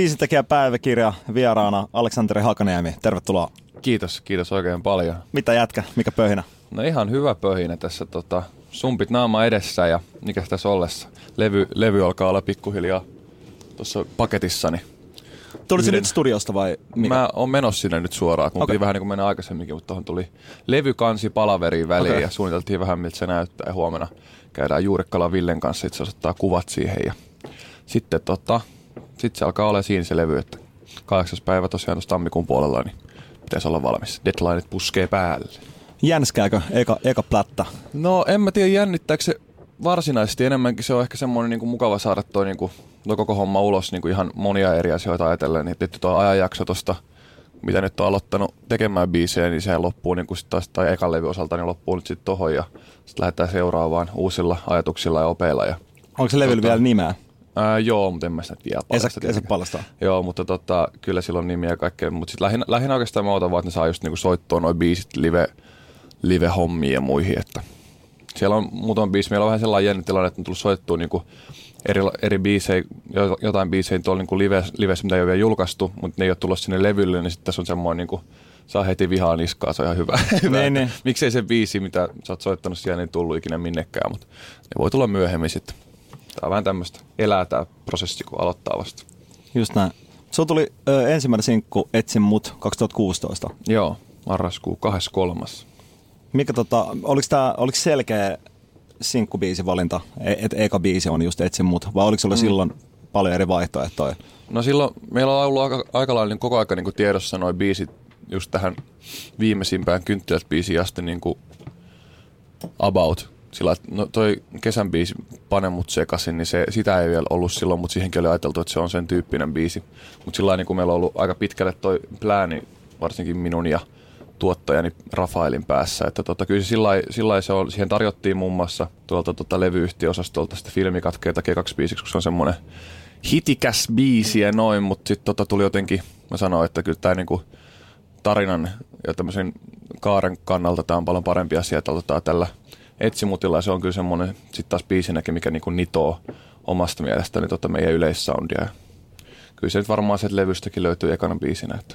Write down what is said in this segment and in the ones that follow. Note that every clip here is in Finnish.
Biisitekijä päiväkirja vieraana Aleksanteri Hakaniemi. Tervetuloa. Kiitos, kiitos oikein paljon. Mitä jätkä, mikä pöhinä? No ihan hyvä pöhinä tässä tota, sumpit naama edessä ja mikä tässä ollessa. Levy, levy alkaa olla pikkuhiljaa tuossa paketissani. Tuli se nyt studiosta vai mikä? Mä oon menossa sinne nyt suoraan. Mun okay. piti vähän niin kuin mennä aikaisemminkin, mutta tuohon tuli levykansi palaveriin väliin okay. ja suunniteltiin vähän miltä se näyttää. Ja huomenna käydään Juurikkala Villen kanssa itse asiassa ottaa kuvat siihen. Ja sitten tota, sit se alkaa olla siinä se levy, että kahdeksas päivä tosiaan tuossa tammikuun puolella, niin pitäisi olla valmis. Deadlineit puskee päälle. Jänskääkö eka, eka plättä? No en mä tiedä jännittääkö se varsinaisesti enemmänkin se on ehkä semmoinen niin kuin mukava saada toi, niin kuin, toi koko homma ulos niin kuin ihan monia eri asioita ajatellen. Niin tietysti tuo ajanjakso tuosta, mitä nyt on aloittanut tekemään biisejä, niin se loppuu niin kuin sit taas, tai ekan levy osalta, niin loppuu nyt sitten tohon ja sitten lähdetään seuraavaan uusilla ajatuksilla ja opeilla. Ja, Onko se levyllä tota, vielä nimeä? Ää, joo, mutta en mä sitä vielä paljasta. Ei se paljastaa. Joo, mutta tota, kyllä sillä on nimiä ja kaikkea. Mutta sitten lähinnä, lähinnä oikeastaan mä otan vaan, että ne saa just niinku soittoa noin biisit live, live-hommiin ja muihin. Että siellä on muutama biisi. Meillä on vähän sellainen jännä tilanne, että on tullut soittua niinku eri, eri biisejä, jotain biisejä tuolla niinku live, livessä, mitä ei ole vielä julkaistu, mutta ne ei ole tullut sinne levylle, niin sitten tässä on semmoinen niinku, saa heti vihaa niskaa, se on ihan hyvä. Ne, ne. Miksei se biisi, mitä sä oot soittanut siellä, niin tullut ikinä minnekään, mutta ne voi tulla myöhemmin sitten. Tämä on vähän tämmöistä, elää tämä prosessi, kun aloittaa vasta. Just näin. Sulla tuli ö, ensimmäinen sinkku Etsin mut 2016. Joo, marraskuu 23. Mikä tota, oliko, tää, oliko selkeä sinkkubiisi valinta, että eka biisi on just Etsin mut, vai oliko sulla mm. silloin paljon eri vaihtoehtoja? No silloin meillä on ollut aika, aika lailla niin koko aika niin tiedossa noin biisit just tähän viimeisimpään kynttilät biisiin asti niin kuin about sillä no toi kesän biisi Pane mut sekaisin, niin se, sitä ei vielä ollut silloin, mutta siihenkin oli ajateltu, että se on sen tyyppinen biisi. Mutta sillä niin kun meillä on ollut aika pitkälle toi plääni, varsinkin minun ja tuottajani Rafaelin päässä. Että tota, kyllä sillä se on, siihen tarjottiin muun muassa tuolta tota, levyyhtiöosastolta sitä filmikatkeita G2-biisiksi, koska se on semmoinen hitikäs biisi ja noin, mutta sitten tota, tuli jotenkin, mä sanoin, että kyllä tämä niinku tarinan ja tämmöisen kaaren kannalta tämä on paljon parempi asia, että otetaan tällä etsimutilla se on kyllä semmoinen sitten taas biisinäkin, mikä niinku nitoo omasta mielestäni tota meidän yleissoundia. Kyllä se nyt varmaan sieltä levystäkin löytyy ekana biisinä. Että.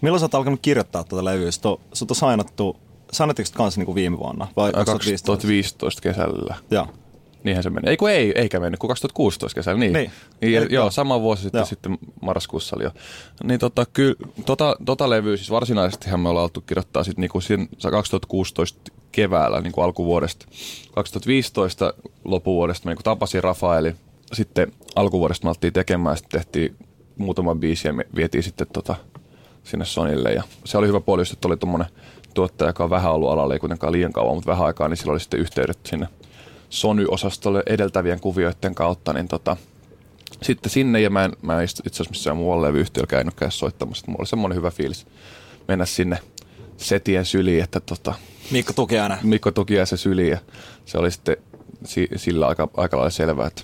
Milloin sä oot alkanut kirjoittaa tuota levyä? Sut on sainattu, sainatteko kanssa niinku viime vuonna? Vai 2015? 2015 kesällä. Joo. Niinhän se meni. Ei kun ei, eikä mennyt, kun 2016 kesällä. Niin. niin. niin ja, joo, sama vuosi sitten, joo. sitten marraskuussa oli jo. Niin tota, kyllä, tota, tota levyä, siis varsinaisestihan me ollaan oltu kirjoittaa sitten niinku 2016 keväällä niin kuin alkuvuodesta. 2015 loppuvuodesta mä niin tapasin Rafaeli. Sitten alkuvuodesta me alettiin tekemään ja sitten tehtiin muutama biisi ja me vietiin sitten tota, sinne Sonille. Ja se oli hyvä puoli, että oli tuommoinen tuottaja, joka on vähän ollut alalla, ei kuitenkaan liian kauan, mutta vähän aikaa, niin sillä oli sitten yhteydet sinne Sony-osastolle edeltävien kuvioiden kautta, niin tota, sitten sinne, ja mä en, mä en itse asiassa missään muualla levyyhtiöllä käynytkään soittamassa, mulla oli semmoinen hyvä fiilis mennä sinne setien syliin, että tota, Mikko tuki aina. Mikko tuki se syliin ja se oli sitten si- sillä aika, aika lailla selvää, että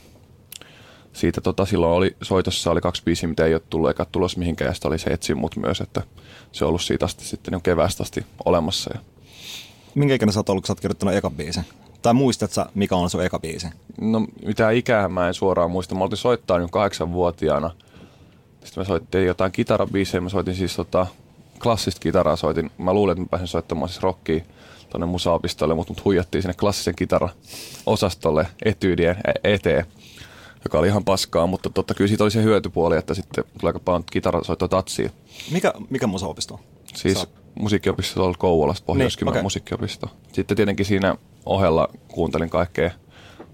siitä tota, silloin oli, soitossa oli kaksi biisiä, mitä ei ole tullut eikä tulos mihinkään, ja sitä oli se etsin mut myös, että se on ollut siitä asti sitten niin keväästä asti olemassa. Ja... Minkä ikäinen sä oot ollut, kun sä oot kirjoittanut eka biisin? Tai muistat sä, mikä on sun eka biisi? No mitä ikää mä en suoraan muista. Mä olin soittaa jo kahdeksanvuotiaana. Sitten mä soittiin jotain kitarabiisejä. Mä soitin siis tota, klassista kitaraa soitin. Mä luulin, että mä pääsin soittamaan siis rockia tuonne musaopistolle, mutta mut huijattiin sinne klassisen kitara-osastolle etyydien e- eteen, joka oli ihan paskaa, mutta totta kyllä siitä oli se hyötypuoli, että sitten tuli aika paljon kitarasoittoa tatsiin. Mikä, mikä musaopisto? Siis Saat... musiikkiopisto tuolla Kouvolassa, pohjois niin, okay. musiikkiopisto. Sitten tietenkin siinä ohella kuuntelin kaikkea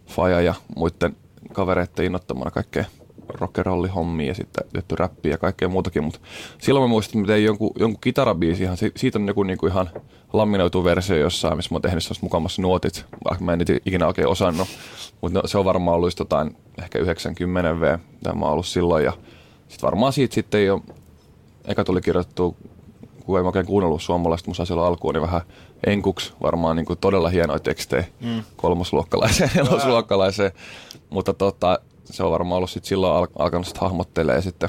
Faja ja muiden kavereiden innottamana kaikkea rockerolli-hommia ja sitten tehty räppiä ja kaikkea muutakin, mutta silloin mä muistin, että mä tein jonkun, jonkun kitarabiisi ihan, siitä on joku niinku ihan lamminoitu versio jossain, missä mä oon tehnyt sellaista mukamassa nuotit, vaikka mä en niitä ikinä oikein osannut, mutta no, se on varmaan ollut jotain ehkä 90 V, mitä mä oon ollut silloin ja sitten varmaan siitä sitten jo, eka tuli kirjoittu, kun ei mä oikein kuunnellut suomalaista musaa silloin alkuun, niin vähän enkuks varmaan niin kuin todella hienoja tekstejä mm. kolmosluokkalaiseen, nelosluokkalaiseen, mutta tota, se on varmaan ollut sit silloin al- alkanut sit hahmottelee sitten.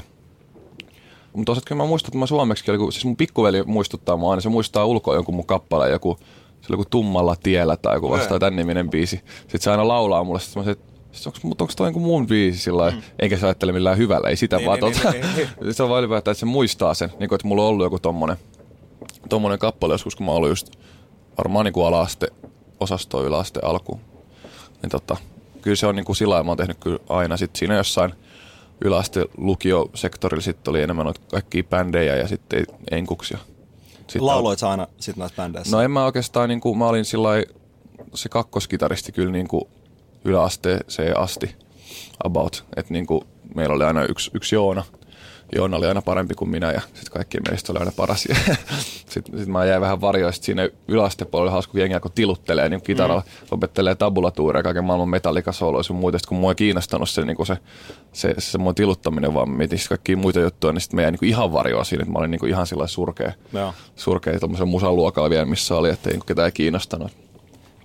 Mutta toisaalta kyllä mä muistan, että mä suomeksi, oli, siis mun pikkuveli muistuttaa mua aina, se muistaa ulkoa jonkun mun kappaleen, joku, se oli joku tummalla tiellä tai joku vastaan tämän niminen biisi. Sitten se aina laulaa mulle, sitten mä että siis onko, onko toi joku mun biisi sillä mm. enkä se ajattele millään hyvällä, ei sitä niin, vaan niin, tota, niin, niin, niin. se on vaan ylipäätään, että se muistaa sen, niin kuin, että mulla on ollut joku tommonen, tommonen kappale joskus, kun mä olin just varmaan niin kuin ala-aste, osasto yläaste alkuun. Niin tota, kyllä se on niin kuin sillä mä oon tehnyt kyllä aina sit siinä jossain yläaste lukiosektorilla sitten oli enemmän noita kaikkia bändejä ja sitten enkuksia. Sitten Lauloit sä aina sit näissä bändeissä? No en mä oikeastaan, niin kuin, mä olin sillä se kakkoskitaristi kyllä niin kuin yläasteeseen asti about. Että niin kuin, meillä oli aina yksi, yksi Joona, Joona oli aina parempi kuin minä ja sitten kaikkien meistä oli aina paras. sitten sit mä jäin vähän varjoa, sitten siinä yläastepuolella hauska, kun jengi alkoi tiluttelee niin kitaralla, mm. opettelee tabulatuuria kaiken maailman metallikasooloja sun muita. Sitten kun mua ei kiinnostanut se, niin se, se, se, se mun tiluttaminen, vaan mietin kaikkia muita juttuja, niin sitten mä jäin niin ihan varjoa siinä, että mä olin niin ihan sillä surkea, Joo. surkea musan luokalla vielä, missä oli, että ei niin ketään kiinnostanut.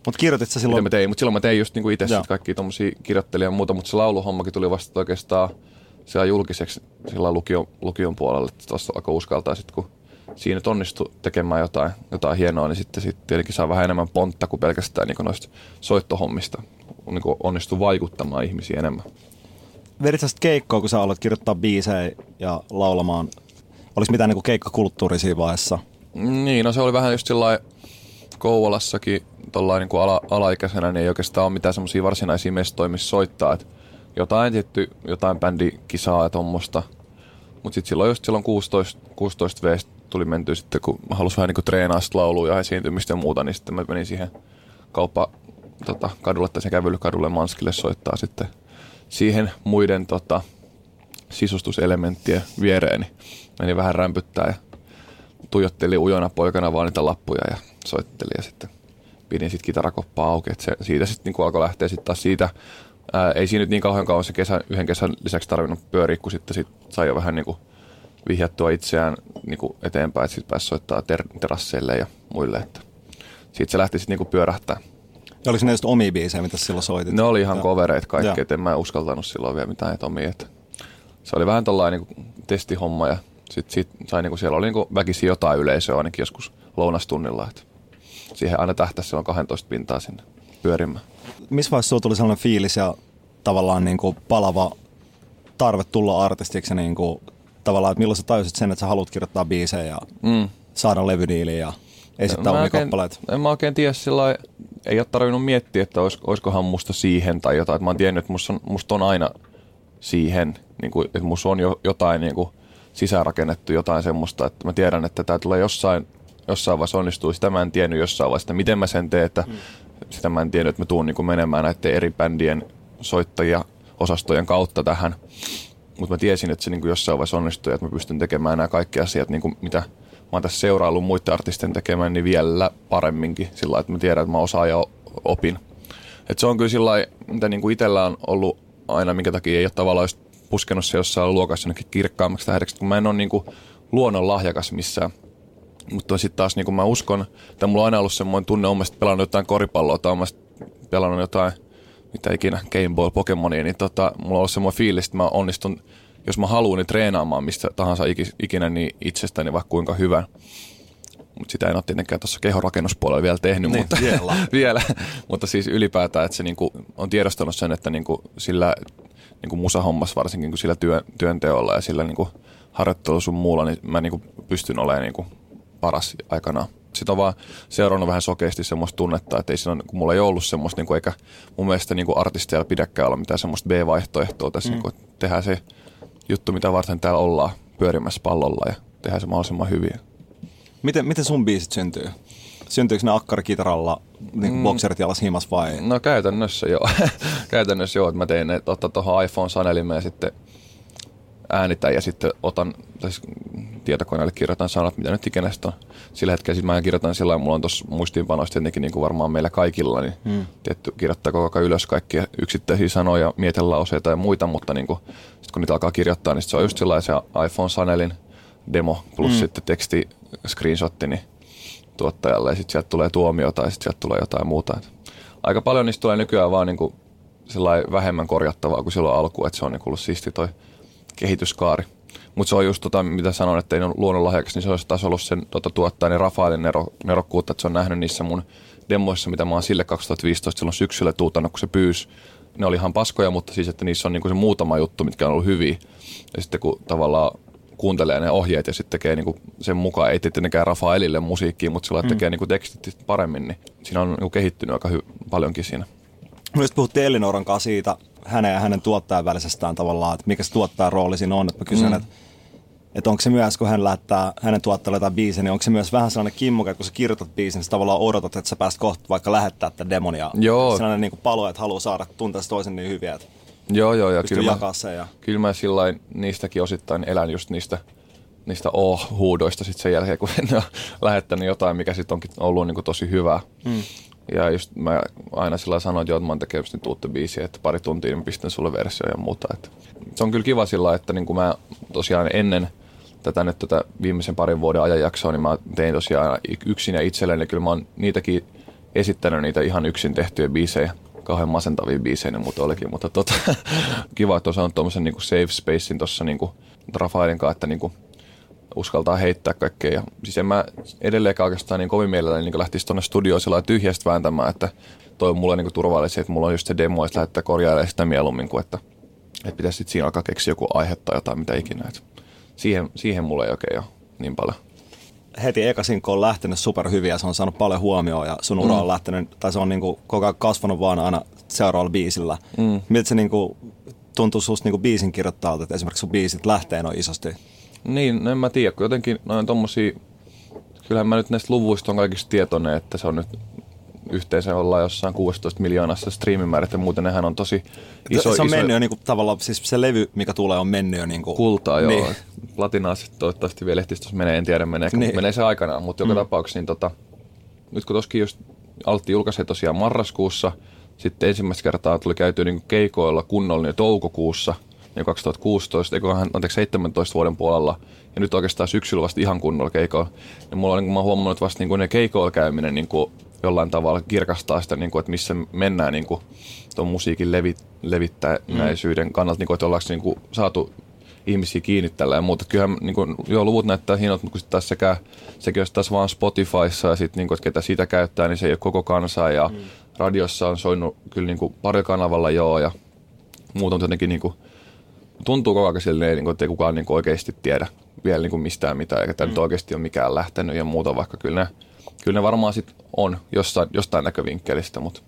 Mutta kirjoitit sä silloin? Mitä mä tein, mutta silloin mä tein just niin itse kaikki tommosia kirjoittelija ja muuta, mutta se lauluhommakin tuli vasta oikeastaan siellä julkiseksi sillä lukion, lukion puolella, että tuossa alkoi uskaltaa sitten, kun siinä onnistui tekemään jotain, jotain hienoa, niin sitten, sitten tietenkin saa vähän enemmän pontta kuin pelkästään niin kuin noista soittohommista. Niin kuin onnistuu vaikuttamaan ihmisiä enemmän. Vedit sä keikkoa, kun sä aloit kirjoittaa biisejä ja laulamaan? Oliko mitään niin kuin keikkakulttuuri siinä vaiheessa? Niin, no se oli vähän just sillä Kouvolassakin niin ala, alaikäisenä, niin ei oikeastaan ole mitään semmoisia varsinaisia mestoja, missä soittaa. Että jotain tietty, jotain bändikisaa ja tuommoista. Mutta sitten silloin just silloin 16, 16 v tuli menty sitten, kun halusin vähän niin kuin treenaa sit lauluja ja esiintymistä ja muuta, niin sitten mä menin siihen kauppa tota, kadulle tai sen kävelykadulle Manskille soittaa sitten siihen muiden tota, sisustuselementtien viereen, niin meni vähän rämpyttää ja tuijotteli ujona poikana vaan niitä lappuja ja soitteli ja sitten pidin sitten kitarakoppaa auki, että se, siitä sitten niin alkoi lähteä sitten taas siitä Ää, ei siinä nyt niin kauhean kauan se kesä, yhden kesän lisäksi tarvinnut pyöriä, kun sitten sit sai jo vähän niin kuin vihjattua itseään niin kuin eteenpäin, että sitten pääsi soittaa ter- terasseille ja muille. Että siitä se lähti sitten niin pyörähtää. Ja oliko ne just omia biisejä, mitä silloin soitit? Ne oli ihan kovereita kaikki, että en mä uskaltanut silloin vielä mitään että omia. Että se oli vähän tällainen niin testihomma ja sitten sit sai niin kuin siellä oli niin kuin väkisin jotain yleisöä ainakin joskus lounastunnilla. Että siihen aina tähtäisi silloin 12 pintaa sinne pyörimään missä vaiheessa sinulla tuli sellainen fiilis ja tavallaan niin kuin palava tarve tulla artistiksi ja niin kuin, tavallaan, että milloin sä tajusit sen, että sä haluat kirjoittaa biisejä ja mm. saada levydiiliä ja esittää omia kappaleita? En mä oikein tiedä sillä ei ole tarvinnut miettiä, että olis, olisikohan musta siihen tai jotain. Että mä oon tiennyt, että musta on, musta on aina siihen, niin kuin, että musta on jo, jotain niin kuin, sisäänrakennettu jotain semmoista, että mä tiedän, että tämä tulee jossain, jossain vaiheessa onnistuu. Sitä mä en tiennyt jossain vaiheessa, että miten mä sen teen, että mm sitä mä en tiedä, että mä tuun niin menemään näiden eri bändien soittajia osastojen kautta tähän. Mutta mä tiesin, että se niin kuin jossain vaiheessa onnistuu, että mä pystyn tekemään nämä kaikki asiat, niin kuin mitä mä oon tässä seuraillut muiden artistien tekemään, niin vielä paremminkin sillä että mä tiedän, että mä osaan ja opin. Et se on kyllä sillä mitä niin kuin itsellä on ollut aina, minkä takia ei ole tavallaan puskenut se jossain luokassa jonnekin kirkkaammaksi tähdeksi, kun mä en ole niin kuin luonnon lahjakas missään – mutta sitten taas niin mä uskon, että mulla on aina ollut semmoinen tunne, on pelannut jotain koripalloa tai on pelannut jotain, mitä ikinä, Game Boy, Pokemonia, niin tota, mulla on ollut semmoinen fiilis, että mä onnistun, jos mä haluan, niin treenaamaan mistä tahansa ikinä, niin itsestäni vaikka kuinka hyvä. Mutta sitä en ole tietenkään tuossa kehorakennuspuolella vielä tehnyt, niin, mutta, vielä. vielä. mutta siis ylipäätään, että se niinku on tiedostanut sen, että niinku sillä niinku musahommas varsinkin kuin sillä työn, työnteolla ja sillä niinku harjoittelu sun muulla, niin mä niinku pystyn olemaan niinku paras aikana. Sitten on vaan seurannut vähän sokeasti semmoista tunnetta, että ei siinä, kun mulla ei ollut semmoista, niin kuin, eikä mun mielestä niin kuin artisteilla pidäkään olla mitään semmoista B-vaihtoehtoa tässä, mm. niin kuin, että tehdään se juttu, mitä varten täällä ollaan pyörimässä pallolla ja tehdään se mahdollisimman hyvin. Miten, miten sun biisit syntyy? Syntyykö ne akkarikitaralla, niin mm. bokserit jalas himas vai? No käytännössä joo. käytännössä joo, että mä tein ne tuohon iPhone-sanelimeen sitten äänitän ja sitten otan, tai siis tietokoneelle kirjoitan sanat, mitä nyt ikinä on. Sillä hetkellä sitten mä kirjoitan sillä mulla on tuossa muistiinpanoista tietenkin niin kuin varmaan meillä kaikilla, niin hmm. tietty kirjoittaa koko ajan ylös kaikkia yksittäisiä sanoja, mietelauseita ja muita, mutta niin kuin, sit kun niitä alkaa kirjoittaa, niin se on just sellaisia iPhone Sanelin demo plus hmm. sitten teksti screenshotti niin tuottajalle ja sitten sieltä tulee tuomio tai sitten sieltä tulee jotain muuta. Et aika paljon niistä tulee nykyään vaan niin kuin vähemmän korjattavaa kuin silloin alkuun, että se on niin ollut siisti toi kehityskaari. Mutta se on just tota, mitä sanoin, että ei ole luonnonlahjaksi, niin se olisi taas ollut sen tota, tuottajani niin Rafaelin nero, nerokkuutta, että se on nähnyt niissä mun demoissa, mitä mä oon sille 2015 silloin syksyllä tuutannut, kun se pyysi. Ne oli ihan paskoja, mutta siis, että niissä on niinku se muutama juttu, mitkä on ollut hyviä. Ja sitten kun tavallaan kuuntelee ne ohjeet ja sitten tekee niinku sen mukaan, ei tietenkään Rafaelille musiikkiin, mutta sillä mm. tekee niinku tekstit paremmin, niin siinä on niinku kehittynyt aika hy- paljonkin siinä. Myös puhuttiin Elinoran kanssa siitä, hänen ja hänen tuottajan välisestään tavallaan, että mikä se tuottajan rooli siinä on. Että mä kysyn, mm. että että onko se myös, kun hän lähettää hänen tuottajalle jotain biisiä, niin onko se myös vähän sellainen kimmoke, että kun sä kirjoitat biisin, niin tavallaan odotat, että sä pääst kohta vaikka lähettää tätä demonia. Joo. Sellainen niin palo, että haluaa saada tuntea toisen niin hyviä, että Joo, joo, ja kyllä jakaa sen. Ja... Kyllä mä sillain, niistäkin osittain elän just niistä, niistä oh-huudoista sitten sen jälkeen, kun en ole lähettänyt jotain, mikä sitten onkin ollut niin kuin tosi hyvää. Hmm. Ja just mä aina sillä sanoin, että joo, että mä oon tekemässä nyt uutta biisiä, että pari tuntia niin pistän sulle versio ja muuta. Että se on kyllä kiva sillä että niin kuin mä tosiaan ennen tätä nyt tätä viimeisen parin vuoden ajanjaksoa, niin mä tein tosiaan yksin ja itselleni. Kyllä mä oon niitäkin esittänyt niitä ihan yksin tehtyjä biisejä kauhean masentavia biisejä ne mutta olikin, mutta tota, kiva, että on saanut tuommoisen niin safe spacein tuossa niin Rafaelin kanssa, että niin kuin, uskaltaa heittää kaikkea. Ja siis en mä edelleenkaan oikeastaan niin kovin mielelläni niin lähtisi tuonne studioon sillä tyhjästä vääntämään, että toi on mulle niin turvallisia, että mulla on just se demo, että lähettää korjailemaan sitä mieluummin kuin että, että pitäisi sitten siinä alkaa keksiä joku aihe tai jotain mitä ikinä. Että siihen, siihen mulle ei oikein ole niin paljon. Heti eka sinkku on lähtenyt superhyviä se on saanut paljon huomioon ja sun ura mm. on lähtenyt, tai se on niinku koko ajan kasvanut vaan aina seuraavalla biisillä. Mm. Miltä se niinku tuntuu susta niinku biisin kirjoittaa, että esimerkiksi sun biisit lähtee noin isosti? Niin, en mä tiedä, kun jotenkin noin tommosia, kyllähän mä nyt näistä luvuista on kaikista tietoinen, että se on nyt yhteensä ollaan jossain 16 miljoonassa striimimäärät ja muuten nehän on tosi iso. Se on iso... mennyt jo niinku, tavallaan, siis se levy, mikä tulee, on mennyt jo niinku... Kultaa, joo. Niin. Platinaa sitten toivottavasti vielä ehtistössä menee, en tiedä menee, niin. menee se aikanaan, mutta joka mm. tapauksessa niin tota, nyt kun toskin just Altti julkaisee tosiaan marraskuussa, sitten ensimmäistä kertaa tuli käyty niin keikoilla kunnollinen toukokuussa – niin 2016, eikö anteeksi 17 vuoden puolella, ja nyt oikeastaan syksyllä vasta ihan kunnolla keikoilla. Ja mulla on, niin kuin, mä huomannut, että vasta niin kuin ne keikoilla käyminen niin kuin jollain tavalla kirkastaa sitä, niin kuin, että missä mennään niin kuin, tuon musiikin levi, levittäjäisyyden mm. kannalta, niin kuin, että ollaanko niin kuin, saatu ihmisiä kiinni tällä ja muuta. Kyllähän niin kuin, joo, luvut näyttää hienot, mutta kun sitten taas sekä, sekin olisi taas vaan Spotifyssa ja sitten niin kuin, että ketä sitä käyttää, niin se ei ole koko kansaa ja mm. radiossa on soinut kyllä niin kuin, pari kanavalla joo ja muuta, mutta jotenkin niin kuin, tuntuu koko ajan silleen, niin kuin, että ei kukaan niin kuin oikeasti tiedä vielä niin kuin mistään mitään, eikä tämä mm. nyt oikeasti ole mikään lähtenyt ja muuta, vaikka kyllä ne, kyllä ne varmaan sit on jostain, jostain näkövinkkelistä, mutta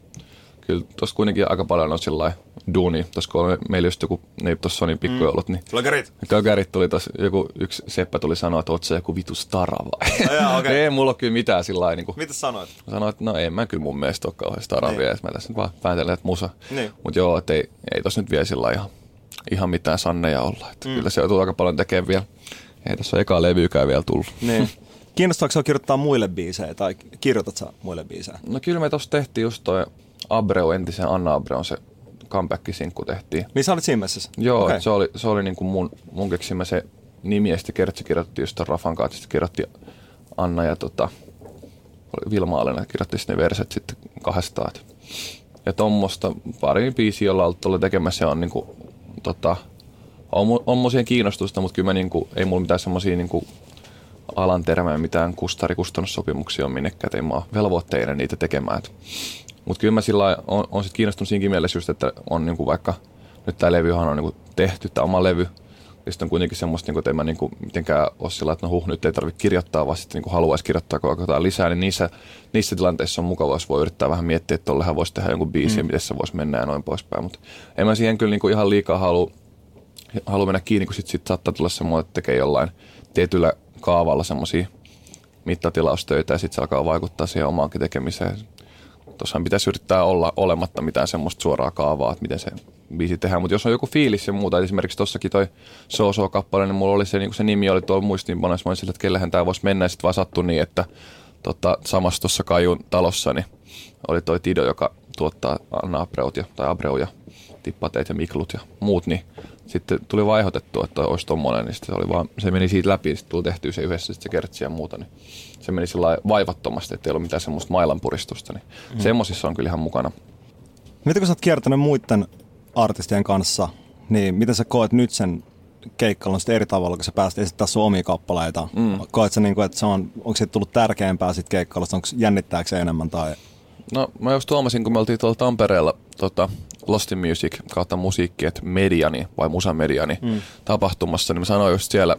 kyllä tuossa kuitenkin aika paljon on sillä duuni. Tuossa kun meillä just joku, ne tuossa Sonin pikkujoulut, niin... Klökärit. Klökärit tuli tuossa, joku yksi seppä tuli sanoa, että oot se joku vitu stara vai? No, jaa, okay. ei mulla ole kyllä mitään sillä lailla. Niin Mitä sanoit? Mä sanoin, että no ei mä kyllä mun mielestä ole kauhean stara niin. vielä, mä tässä nyt vaan päätelen, että musa. Niin. Mutta joo, että ei, ei tossa nyt vielä sillä ihan ihan mitään sanneja olla. Että mm. Kyllä se joutuu aika paljon tekemään vielä. Ei tässä ole eka levyykään vielä tullut. Niin. Kiinnostaako sinua kirjoittaa muille biisejä tai kirjoitat sä muille biisejä? No kyllä me tuossa tehtiin just toi Abreu, entisen Anna Abreu, se comeback-sinkku tehtiin. Niin sä olit siinä messissä? Joo, okay. se oli, se oli niin kuin mun, mun keksimä se nimi ja sitten Kertsi kirjoitti just Rafan kanssa, sitten kirjoitti Anna ja tota, Vilma Alena kirjoitti ne verset sitten kahdestaan. Ja tuommoista pari biisiä, jolla ollaan tekemässä on niin kuin tota, on, on mun kiinnostusta, mutta kyllä mä niinku, ei mulla mitään semmoisia niinku alan termejä, mitään kustari-kustannussopimuksia on minnekään, ei mä oon velvoitteinen niitä tekemään. Mutta kyllä mä sillä on, on sit kiinnostunut siinäkin mielessä just, että on niinku vaikka, nyt tämä levyhän on niinku tehty, tämä oma levy, ja sitten on kuitenkin semmoista, niinku, että en mä niinku mitenkään ole sillä, että no huh, nyt ei tarvitse kirjoittaa, vaan sitten niinku haluaisi kirjoittaa koko ajan lisää, niin niissä, niissä tilanteissa on mukava, jos voi yrittää vähän miettiä, että tollehan voisi tehdä jonkun biisin, mm. miten se voisi mennä ja noin poispäin. Mutta en mä siihen kyllä niinku ihan liikaa halua halu mennä kiinni, kun sitten sit saattaa tulla semmoinen, että tekee jollain tietyllä kaavalla semmoisia mittatilaustöitä ja sitten se alkaa vaikuttaa siihen omaankin tekemiseen. Tuossahan pitäisi yrittää olla olematta mitään semmoista suoraa kaavaa, että miten se biisi tehdään. Mutta jos on joku fiilis ja muuta, esimerkiksi tuossakin toi So kappale, niin mulla oli se, niin se nimi oli tuolla muistiinpanoissa, mä sille, että kellähän tämä voisi mennä, ja sitten vaan sattui niin, että tota, samassa tuossa Kajun talossa niin oli toi Tido, joka tuottaa Anna Abreut ja, tai Abreu ja Tippateet ja Miklut ja muut, niin sitten tuli vaihotettua, että olisi tommonen, niin se, oli vaan, se meni siitä läpi, sitten tuli tehtyä se yhdessä se kertsi ja muuta, niin se meni sillä vaivattomasti, että ei ollut mitään semmoista mailanpuristusta, niin mm. semmoisissa on kyllä ihan mukana. Miten kun sä oot kiertänyt muiden artistien kanssa, niin miten sä koet nyt sen keikkailun sitten eri tavalla, kun sä pääsit esittämään sun omia kappaleita? Mm. Koet sä, niin kuin, että se on, onko se tullut tärkeämpää sit keikkailusta, onko jännittääkö se enemmän tai No mä just huomasin, kun me oltiin tuolla Tampereella tota, Lost in Music kautta musiikki, että mediani vai musamediani mm. tapahtumassa, niin mä sanoin just siellä,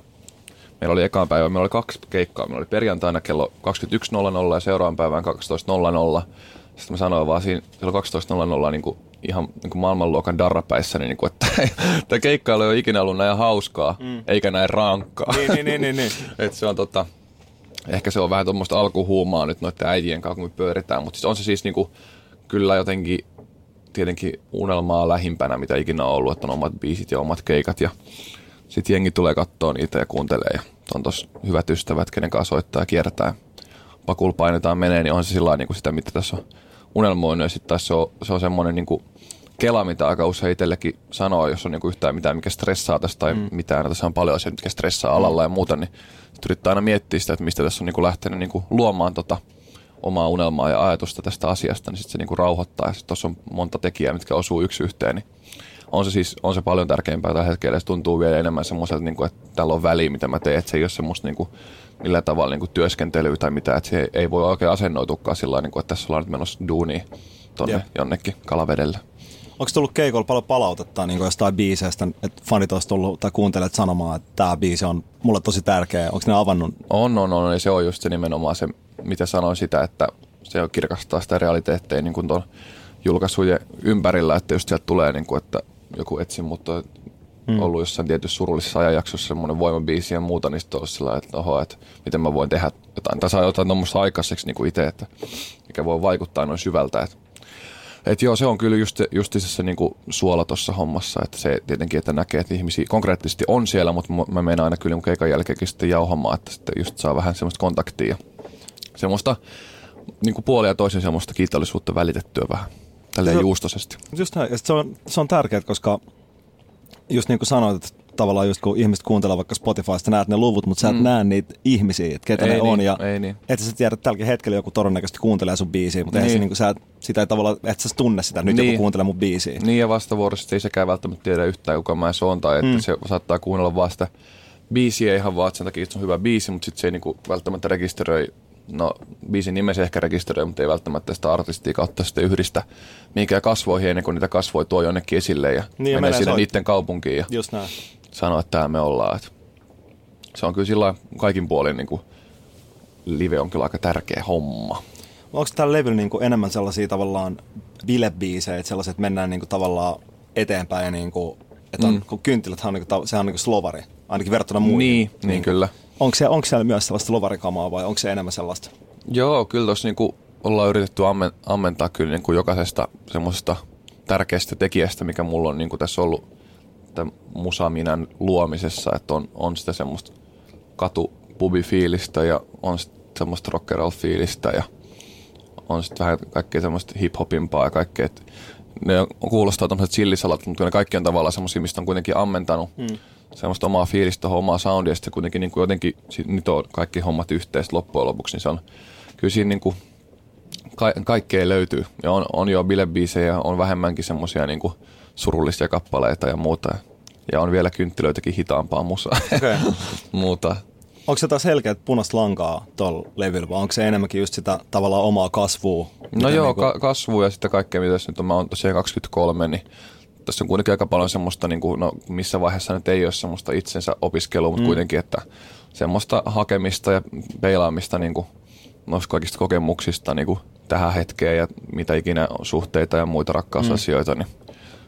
meillä oli ekaan päivä, meillä oli kaksi keikkaa, meillä oli perjantaina kello 21.00 ja seuraavan päivän 12.00. Sitten mä sanoin vaan siinä kello 12.00 niin kuin ihan niin kuin maailmanluokan darrapäissä, niin kuin, että tämä keikkailu ei ole ikinä ollut näin hauskaa, mm. eikä näin rankkaa. Niin, niin, niin, niin. niin. Et se on tota, ehkä se on vähän tuommoista alkuhuumaa nyt noiden äijien kanssa, kun me pyöritään, mutta siis on se siis niinku, kyllä jotenkin tietenkin unelmaa lähimpänä, mitä ikinä on ollut, että on omat biisit ja omat keikat ja sitten jengi tulee katsoa niitä ja kuuntelee ja on tos hyvät ystävät, kenen kanssa soittaa ja kiertää. Pakul painetaan menee, niin on se sillä niin sitä, mitä tässä on unelmoinut ja sitten se on, se on semmoinen niin kuin kela, mitä aika usein itsellekin sanoo, jos on niin kuin yhtään mitään, mikä stressaa tästä tai mm. mitään. Tässä on paljon asioita, mitkä stressaa alalla mm. ja muuta, niin yrittää aina miettiä sitä, että mistä tässä on niin kuin lähtenyt niin kuin luomaan tota omaa unelmaa ja ajatusta tästä asiasta, niin sitten se niin kuin rauhoittaa. Ja tuossa on monta tekijää, mitkä osuu yksi yhteen, niin on se siis on se paljon tärkeämpää tällä hetkellä. Se tuntuu vielä enemmän semmoiselta, niin kuin, että täällä on väli, mitä mä teen. Että se ei ole semmoista niin kuin, millään tavalla niin kuin työskentelyä tai mitä. Että se ei voi oikein asennoitukaan sillä niin kuin, että tässä ollaan nyt menossa duuniin tonne Jep. jonnekin kalavedelle. Onko tullut keikolla paljon palautetta niin jostain biiseistä, että fanit olisi tullut tai kuuntelet sanomaan, että tämä biisi on mulle tosi tärkeä. Onko ne avannut? On, on, on. Ja se on just se nimenomaan se, mitä sanoin sitä, että se on kirkastaa sitä realiteetteja niin tuon julkaisujen ympärillä, että just sieltä tulee, niin kuin, että joku etsin, mutta hmm. ollut jossain tietyssä surullisessa ajanjaksossa semmoinen voimabiisi ja muuta, niin sitten sillä että oho, että miten mä voin tehdä jotain, tai saa jotain tuommoista aikaiseksi niin kuin itse, että mikä voi vaikuttaa noin syvältä, että et joo, se on kyllä just, just se niinku suola tuossa hommassa, että se tietenkin, että näkee, että ihmisiä konkreettisesti on siellä, mutta mä menen aina kyllä keikan jälkeenkin sitten jauhamaan, että sitten just saa vähän semmoista kontaktia. Semmoista niin kuin puolia toisen semmoista kiitollisuutta välitettyä vähän tälleen se, juustosesti. Just näin, ja se on, se on tärkeää, koska just niin kuin sanoit, että tavallaan just kun ihmiset kuuntelee vaikka Spotifysta, näet ne luvut, mutta sä et mm. näe niitä ihmisiä, että ketä ei ne niin, on. Ja ei niin. että sä tiedä, että tälläkin hetkellä joku todennäköisesti kuuntelee sun biisiä, mutta niin. se, niin kuin, sä, sitä ei tavallaan, että sä tunne sitä, nyt niin. joku kuuntelee mun biisiä. Niin ja vastavuoroisesti ei sekään välttämättä tiedä yhtään, kuka mä se on, tai että mm. se saattaa kuunnella vaan sitä biisiä ihan vaan sen takia, että se on hyvä biisi, mutta sitten se ei niin kuin välttämättä rekisteröi no biisin nimesi ehkä rekisteröi, mutta ei välttämättä sitä artistia kautta sitten yhdistä mihinkään kasvoihin ennen kuin niitä kasvoi tuo jonnekin esille ja niin, menee sinne niiden kaupunkiin ja Just näin. sanoo, että täällä me ollaan. Että se on kyllä sillä kaikin puolin niin kuin live on kyllä aika tärkeä homma. Onko tällä levyllä niin kuin enemmän sellaisia tavallaan bilebiisejä, että sellaiset, mennään niin kuin tavallaan eteenpäin ja niin kuin, että on, mm. kun kynttiläthän on, niin kuin, sehän on niin kuin slovari, ainakin verrattuna muihin. Niin, niin, niin kyllä. Onko, se, onko siellä myös sellaista lovarikamaa vai onko se enemmän sellaista? Joo, kyllä tuossa niinku ollaan yritetty ammen, ammentaa kyllä niinku jokaisesta semmoisesta tärkeästä tekijästä, mikä mulla on niinku tässä ollut tämän musaminän luomisessa, että on, on sitä semmoista katupubifiilistä ja on semmoista rock fiilistä ja on sitten vähän kaikkea semmoista hip-hopimpaa ja kaikkea, ne kuulostaa tämmöiset chillisalat, mutta ne kaikki on tavallaan semmoisia, mistä on kuitenkin ammentanut mm semmoista omaa fiilistä, omaa soundia, ja sitten kuitenkin niin kuin jotenkin nyt on kaikki hommat yhteistä loppujen lopuksi, niin se on kyllä siinä niin kuin ka- kaikkea löytyy. Ja on, on jo bilebiisejä, on vähemmänkin semmoisia niin kuin surullisia kappaleita ja muuta. Ja on vielä kynttilöitäkin hitaampaa musaa. Okay. muuta. Onko se taas selkeät punaista lankaa tuolla levyllä, vai onko se enemmänkin just sitä tavallaan omaa kasvua? No joo, niin kuin... ka- kasvua ja sitten kaikkea, mitä nyt on. Mä oon tosiaan 23, niin tässä on kuitenkin aika paljon semmoista, niin kuin, no missä vaiheessa nyt ei ole semmoista itsensä opiskelua, mutta mm. kuitenkin, että semmoista hakemista ja peilaamista niin kuin, noista kaikista kokemuksista niin kuin tähän hetkeen ja mitä ikinä suhteita ja muita rakkausasioita, mm. niin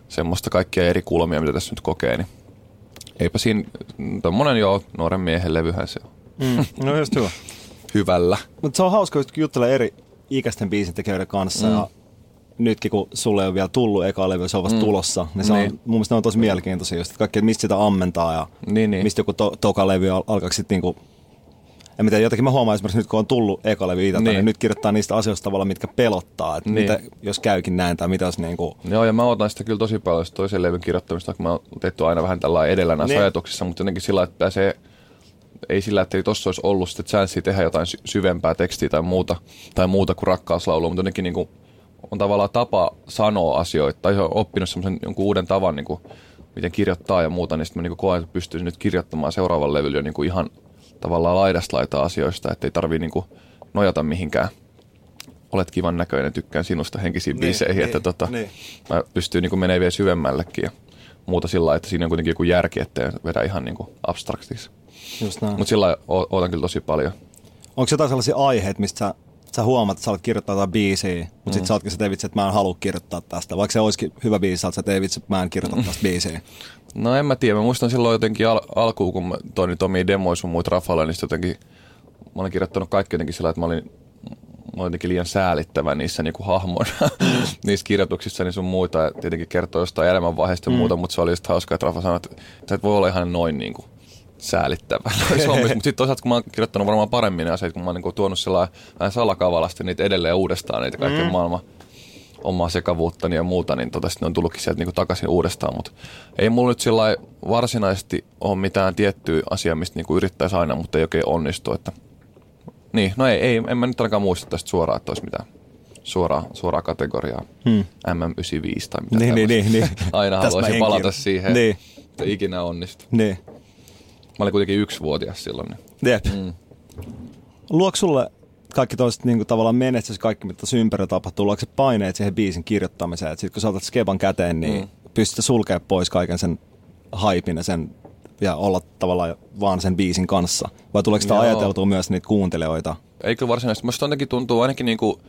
semmoista kaikkia eri kulmia, mitä tässä nyt kokee, niin eipä siinä, tommonen joo, nuoren miehen levyhän se on. Mm. No just hyvä. Hyvällä. Mutta se on hauska, kun juttelee eri ikäisten biisintekijöiden kanssa mm. ja nytkin kun sulle ei ole vielä tullut eka levy, se on vasta mm. tulossa, niin se niin. on, mun mielestä on tosi mielenkiintoisia just, että kaikki, että mistä sitä ammentaa ja Niin, niin. mistä joku to, toka levy al- alkaa sitten niinku en mä tiedä, jotenkin mä huomaan esimerkiksi nyt, kun on tullut eka levy itseltä, niin. Niin. niin nyt kirjoittaa niistä asioista tavalla, mitkä pelottaa. Että Niin. mitä, jos käykin näin tai mitä jos niinku... Joo, ja mä otan sitä kyllä tosi paljon sitä toisen levyn kirjoittamista, kun mä oon tehty aina vähän tällä edellä näissä Niin. ajatuksissa, mutta jotenkin sillä, että pääsee ei sillä, että ei tossa olisi ollut sitten chanssiä tehdä jotain sy- syvempää tekstiä tai muuta, tai muuta kuin rakkauslaulua, mutta jotenkin niin kuin on tavallaan tapa sanoa asioita, tai on oppinut semmoisen jonkun uuden tavan, niin kuin, miten kirjoittaa ja muuta, niin sitten mä niin koen, että pystyisin nyt kirjoittamaan seuraavan levyllä jo niin kuin ihan tavallaan laidasta laitaa asioista, että ei tarvii niin kuin nojata mihinkään. Olet kivan näköinen, tykkään sinusta henkisiin Niin, biiseihin, niin, että tota, niin. mä pystyn niin menemään vielä syvemmällekin ja muuta sillä lailla, että siinä on kuitenkin joku järki, ettei vedä ihan niin abstraktiksi. Just näin. Mutta sillä lailla o- ootan kyllä tosi paljon. Onko jotain sellaisia aiheita, mistä sä, sä huomaat, että sä haluat kirjoittaa jotain biisiä, mutta mm. sit sä ootkin, vitsi, että mä en halua kirjoittaa tästä. Vaikka se olisikin hyvä biisi, sä että ei vitsi, että mä en kirjoita tästä biisiä. No en mä tiedä, mä muistan silloin jotenkin al- alkuun, kun mä toin niitä omia demoja sun muut Rafalle, niin jotenkin mä olin kirjoittanut kaikki jotenkin sillä, että mä olin, mä olin jotenkin liian säälittävä niissä niinku hahmoina, niissä kirjoituksissa niin sun muita, ja tietenkin kertoo jostain elämänvaiheesta ja muuta, mutta se oli just hauskaa, että Rafa sanoi, että sä et voi olla ihan noin niinku säälittävä noissa hommissa. Mutta sitten toisaalta, kun mä oon kirjoittanut varmaan paremmin ne asiat, kun mä oon niinku tuonut sillä vähän salakavalasti niitä edelleen uudestaan, niitä kaikkea mm. maailman omaa sekavuuttani ja muuta, niin tota, ne on tullutkin sieltä niinku takaisin uudestaan. Mutta ei mulla nyt sillä varsinaisesti ole mitään tiettyä asiaa, mistä niinku yrittäisi aina, mutta ei oikein onnistu. Että... Niin, no ei, ei, en mä nyt ainakaan muista tästä suoraan, että olisi mitään suoraa, suoraa kategoriaa. Hmm. MM95 tai mitä Niin, niin, niin, niin. Aina haluaisin palata siihen, Niin. että ikinä onnistu. Niin. Mä olin kuitenkin yksivuotias silloin. Niin. Jep. Mm. Luoko sulle kaikki toiset niin tavallaan menestys, kaikki mitä tässä ympärillä tapahtuu, luoko se paineet siihen biisin kirjoittamiseen, että sit kun sä otat skeban käteen, niin mm. pystyt sulkemaan pois kaiken sen haipin ja sen ja olla tavallaan vaan sen biisin kanssa? Vai tuleeko sitä Joo. ajateltua myös niitä kuuntelijoita? Ei kyllä varsinaisesti. Musta jotenkin tuntuu ainakin niinku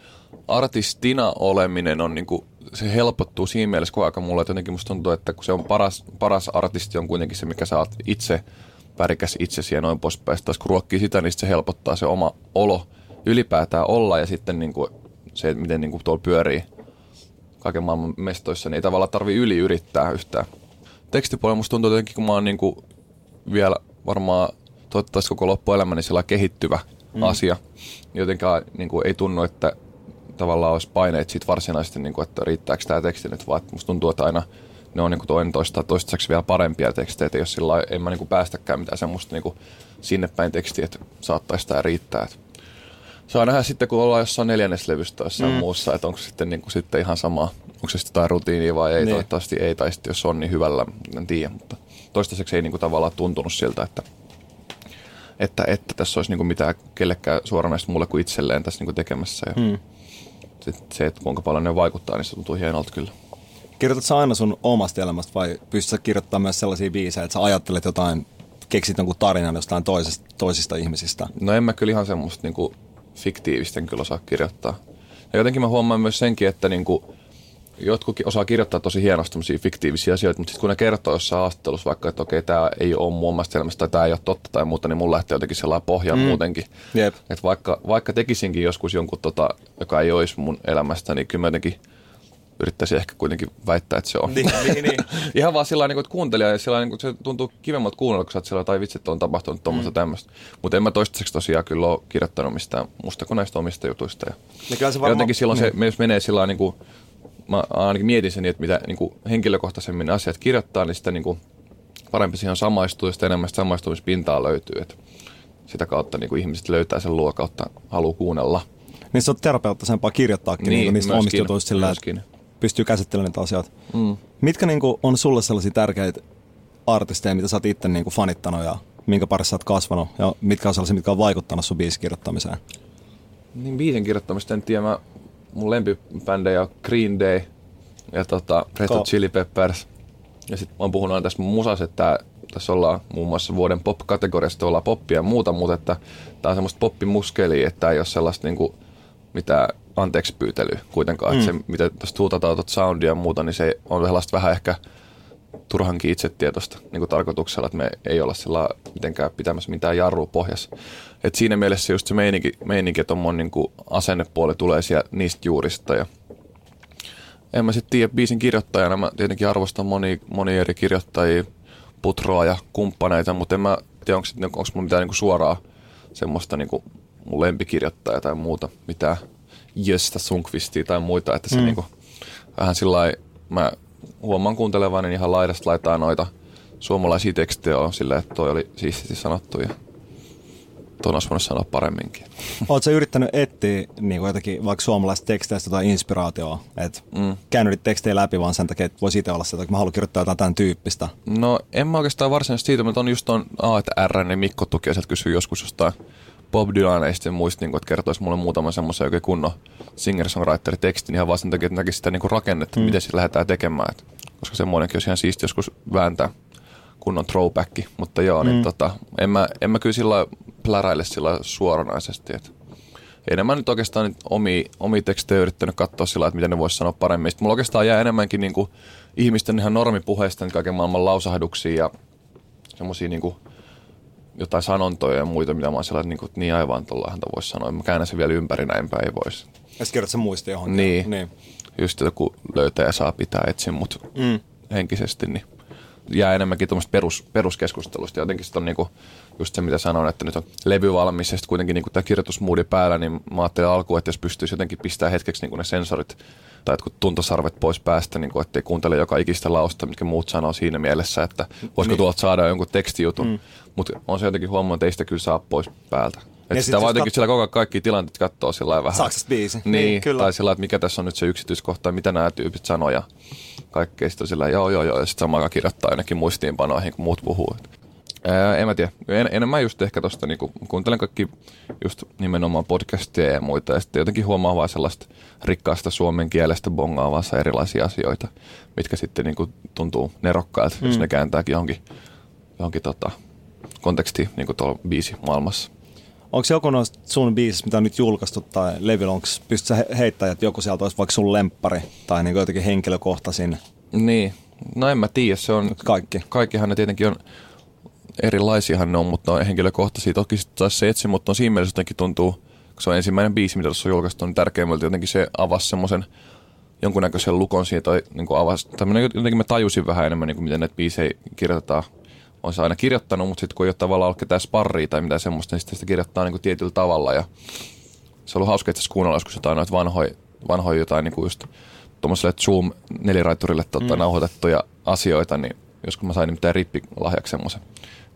artistina oleminen on niinku, se helpottuu siinä mielessä koko ajan mulle, että jotenkin musta tuntuu, että kun se on paras, paras artisti on kuitenkin se, mikä sä oot itse värikäs itsesi ja noin poispäin. Sitten taas kun ruokkii sitä, niin sit se helpottaa se oma olo ylipäätään olla ja sitten niinku se, että miten niinku tuolla pyörii kaiken maailman mestoissa, niin ei tavallaan tarvi yli yrittää yhtään. Tekstipuolella musta tuntuu jotenkin, kun mä oon niinku vielä varmaan toivottavasti koko loppuelämäni sillä kehittyvä mm. asia. Jotenkaan niin kuin, ei tunnu, että tavallaan olisi paineet siitä varsinaisesti, niin kuin, että riittääkö tämä teksti nyt, vaan musta tuntuu, että aina ne on niin kuin toinen toista toistaiseksi vielä parempia tekstejä, että jos sillä lailla en mä niin kuin päästäkään mitään semmoista niin kuin sinne päin tekstiä, että saattaisi tämä riittää. Että saa nähdä sitten, kun ollaan jossain neljänneslevystä tai jossain mm. muussa, että onko sitten, niin kuin, sitten ihan sama, onko se sitten jotain rutiinia vai ei, Niin. toivottavasti ei, tai sitten jos on, niin hyvällä, en tiedä, mutta toistaiseksi ei niin kuin, tavallaan tuntunut siltä, että että, että tässä olisi niinku mitään kellekään suoranaista mulle kuin itselleen tässä niinku tekemässä. Ja Mm. sit se, että kuinka paljon ne vaikuttaa, niin se tuntuu hienolta kyllä. Kirjoitat sä aina sun omasta elämästä vai pystyt sä kirjoittamaan myös sellaisia biisejä, että sä ajattelet jotain, keksit jonkun tarinan jostain toisesta, toisista ihmisistä? No en mä kyllä ihan semmoista niinku fiktiivistä en kyllä osaa kirjoittaa. Ja jotenkin mä huomaan myös senkin, että niinku, jotkut osaa kirjoittaa tosi hienosti fiktiivisiä asioita, mutta sitten kun ne kertoo jossain haastattelussa vaikka, että okei, tämä ei ole mun omasta elämästä tai tämä ei ole totta tai muuta, niin mun lähtee jotenkin sellainen pohja mm. muutenkin. Jep. Et vaikka, vaikka tekisinkin joskus jonkun, tota, joka ei olisi mun elämästä, niin kyllä mä jotenkin yrittäisin ehkä kuitenkin väittää, että se on. Niin, niin, niin. Ihan vaan sillä lailla, niin että kuuntelija, ja sillä niin kuin, se tuntuu kivemmalta kuunnella, kun sä oot sillä tai vitsi, että on tapahtunut tuommoista mm. tämmöistä. Mutta en mä toistaiseksi tosiaan kyllä ole kirjoittanut mistään musta kuin näistä omista jutuista. Ja, Niin kyllä se ja varmaan- jotenkin silloin niin. se, jos menee sillä niin kuin, mä ainakin mietin sen, niin, että mitä niin kuin henkilökohtaisemmin asiat kirjoittaa, niin sitä niin kuin, parempi siihen on samaistua, ja sitä enemmän sitä samaistumispintaa löytyy. Että sitä kautta niin kuin ihmiset löytää sen luo kautta haluaa kuunnella. Niin se on terapeuttisempaa kirjoittaakin niin, niin, niistä omista jutuista sillä, myöskin. että pystyy käsittelemään niitä asioita. Mm. Mitkä niin kuin, on sulle sellaisia tärkeitä artisteja, mitä sä oot itse niin kuin, fanittanut ja minkä parissa sä oot kasvanut ja mitkä on sellaisia, mitkä on vaikuttanut sun biisikirjoittamiseen? Niin biisin kirjoittamista en tiedä. Mä, mun lempibändejä on Green Day ja tota, Red Hot Chili Peppers. Ja sitten mä oon puhunut aina tässä mun musassa, että tässä ollaan muun muassa vuoden pop-kategoriasta ollaan poppia ja muuta, mutta että tää on semmoista poppimuskelia, että ei ole sellaista niinku mitään anteeksi pyytelyä kuitenkaan. Mm. Että se, mitä tuosta huutataan tuota soundia ja muuta, niin se on sellaista vähän ehkä turhankin itsetietoista niin kuin tarkoituksella, että me ei olla sillä mitenkään pitämässä mitään jarrua pohjassa. Et siinä mielessä just se meininki, meininki että tuommoinen niin asennepuoli tulee siellä niistä juurista ja en mä sitten tiedä, biisin kirjoittajana mä tietenkin arvostan moni, moni eri kirjoittajia, Putroa ja kumppaneita, mutta en mä tiedä, onko, onko mulla mitään niinku suoraa semmoista niinku mun lempikirjoittajaa tai muuta, mitään Jöstä Sunkvistia tai muita, että se mm. niinku, vähän sillä mä huomaan kuuntelevani ihan laidasta laitaa noita suomalaisia tekstejä on silleen, että toi oli siististi sanottu ja tuon olisi voinut sanoa paremminkin. Oletko yrittänyt etsiä niin jotakin vaikka suomalaisista teksteistä tai inspiraatioa? Et mm. käynyt tekstejä läpi vaan sen takia, että voisi itse olla sitä, että mä haluan kirjoittaa jotain tämän tyyppistä. No en mä oikeastaan varsinaisesti siitä, mutta on just tuon A, että R, niin Mikko Tuki sieltä kysyy joskus jostain Bob Dylaneista ja muista, niin kuin, että kertoisi mulle muutaman semmoisen oikein kunnon singer-songwriter-tekstin ihan vaan sen takia, että näkisi sitä niin kuin rakennetta, mm. miten se lähdetään tekemään. Et, koska semmoinenkin olisi ihan siisti joskus vääntää kunnon throwback. Mutta joo, niin mm. niin tota, en, mä, en mä kyllä sillä pläräile sillä suoranaisesti. Että enemmän nyt oikeastaan nyt omia, omia tekstejä yrittänyt katsoa sillä että miten ne voisi sanoa paremmin. Sitten mulla oikeastaan jää enemmänkin niin kuin ihmisten ihan normipuheista niin kaiken maailman lausahduksia ja semmoisia niin kuin jotain sanontoja ja muita, mitä mä oon sellainen, niin, kuin, niin aivan tuollahan voisi sanoa. Mä käännän sen vielä ympäri näin päin, ei voisi. Ja sitten kirjoitat sen muisti johonkin. Niin. niin. Just joku löytäjä saa pitää etsin mut mm. henkisesti, niin jää enemmänkin tuommoista perus, peruskeskustelusta. Jotenkin sitten on niinku, just se, mitä sanoin, että nyt on levy valmis ja sitten kuitenkin niinku tämä kirjoitusmoodi päällä, niin mä ajattelin alkuun, että jos pystyisi jotenkin pistää hetkeksi niinku ne sensorit tai jotkut tuntosarvet pois päästä, niin kuin, ettei kuuntele joka ikistä lausta, mitkä muut sanoo siinä mielessä, että voisiko niin. tuolta saada jonkun tekstijutun. Mm. Mutta on se jotenkin huomannut, että ei sitä kyllä saa pois päältä. Että sitä vaan jotenkin kat... sillä koko kaikki tilanteet katsoo sillä vähän. Saksasta biisi. Niin, niin kyllä. tai sillä että mikä tässä on nyt se yksityiskohta, mitä nämä tyypit sanoo ja kaikkea. Sitten sillä joo, joo, joo, ja sitten samaan kirjoittaa jonnekin muistiinpanoihin, kun muut puhuu. Ää, en mä tiedä. En, enemmän just ehkä tosta, niinku, kuuntelen kaikki just nimenomaan podcasteja ja muita, ja sitten jotenkin huomaa vaan sellaista rikkaasta suomen kielestä bongaavassa erilaisia asioita, mitkä sitten niinku tuntuu nerokkailta, mm. jos ne kääntääkin johonkin, johonkin tota, kontekstiin niinku tuolla biisi maailmassa. Onko joku noista sun biisistä, mitä on nyt julkaistu tai levyllä, onko pystyt heittämään, että joku sieltä olisi vaikka sun lemppari tai niin jotenkin henkilökohtaisin? Niin, no en mä tiedä, se on... Kaikki. Kaikkihan ne tietenkin on, erilaisiahan ne on, mutta on henkilökohtaisia. Toki taas se etsi, mutta on siinä mielessä jotenkin tuntuu, kun se on ensimmäinen biisi, mitä tuossa on julkaistu, niin tärkeimmältä jotenkin se avasi semmoisen jonkunnäköisen lukon siitä, tai niin kuin avasi, tai jotenkin mä tajusin vähän enemmän, niin kuin miten näitä biisejä kirjoitetaan on se aina kirjoittanut, mutta sitten kun ei ole tavallaan ollut ketään sparria tai mitään semmoista, niin sitten sitä kirjoittaa niin kuin tietyllä tavalla. Ja se on ollut hauska itse kuunnella joskus jotain noita vanhoja, vanhoja jotain niin kuin just tuommoiselle Zoom neliraiturille tota, mm. nauhoitettuja asioita, niin joskus mä sain nimittäin rippilahjaksi semmoisen.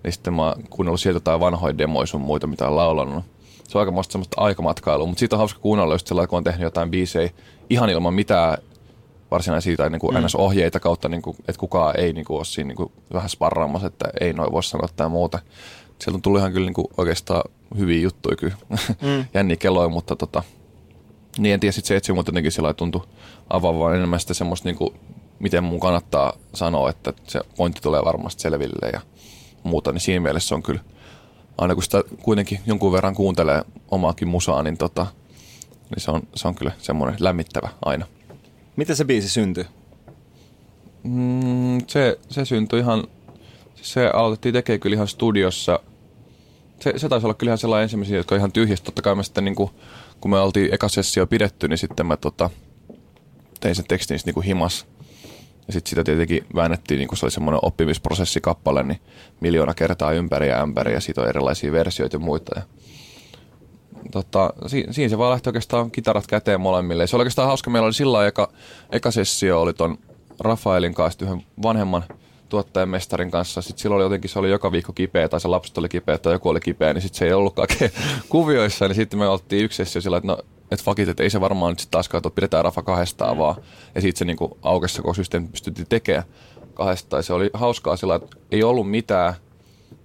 Niin sitten mä oon kuunnellut sieltä jotain vanhoja demoja sun muita, mitä on laulanut. Se on aika semmoista aikamatkailua, mutta siitä on hauska kuunnella just sellainen, kun on tehnyt jotain biisejä ihan ilman mitään varsinaisia tai niin kuin mm. ohjeita kautta, niin kuin, että kukaan ei niin kuin, ole siinä niin kuin, vähän sparraamassa, että ei noin voi sanoa tai muuta. Sieltä on tullut ihan kyllä niin kuin, oikeastaan hyviä juttuja kyllä, mm. jänniä kelloja, mutta tota, niin en tiedä, sitten se etsi mutta jotenkin sillä tuntui avaavaan enemmän sitä semmoista, niin kuin, miten mun kannattaa sanoa, että se pointti tulee varmasti selville ja muuta, niin siinä mielessä on kyllä, aina kun sitä kuitenkin jonkun verran kuuntelee omaakin musaa, niin, tota, niin se, on, se on kyllä semmoinen lämmittävä aina. Miten se biisi syntyi? Mm, se, se syntyi ihan, se aloitettiin tekemään kyllä ihan studiossa. Se, se taisi olla kyllä ihan sellainen ensimmäisiä, jotka ihan tyhjistä. Totta kai mä sitten niin kuin, kun me oltiin eka sessio pidetty, niin sitten mä tota, tein sen tekstin niin kuin himas. Ja sitten sitä tietenkin väännettiin, niin kuin se oli semmoinen oppimisprosessikappale, niin miljoona kertaa ympäri ja ämpäri ja siitä on erilaisia versioita ja muita. Ja tota, si, siinä se vaan lähti oikeastaan kitarat käteen molemmille. Se oli oikeastaan hauska. Meillä oli sillä eka, eka sessio oli ton Rafaelin kanssa yhden vanhemman tuottajan mestarin kanssa. Sitten silloin oli jotenkin, se oli joka viikko kipeä, tai se lapset oli kipeä, tai joku oli kipeä, niin sitten se ei ollutkaan kuvioissa. Niin sitten me oltiin yksi sessio sillä, että no, et fakit, että ei se varmaan nyt sitten taaskaan, että pidetään Rafa kahdestaan vaan. Ja sitten se niinku aukesi, kun systeemi pystyttiin tekemään kahdestaan. Se oli hauskaa sillä, että ei ollut mitään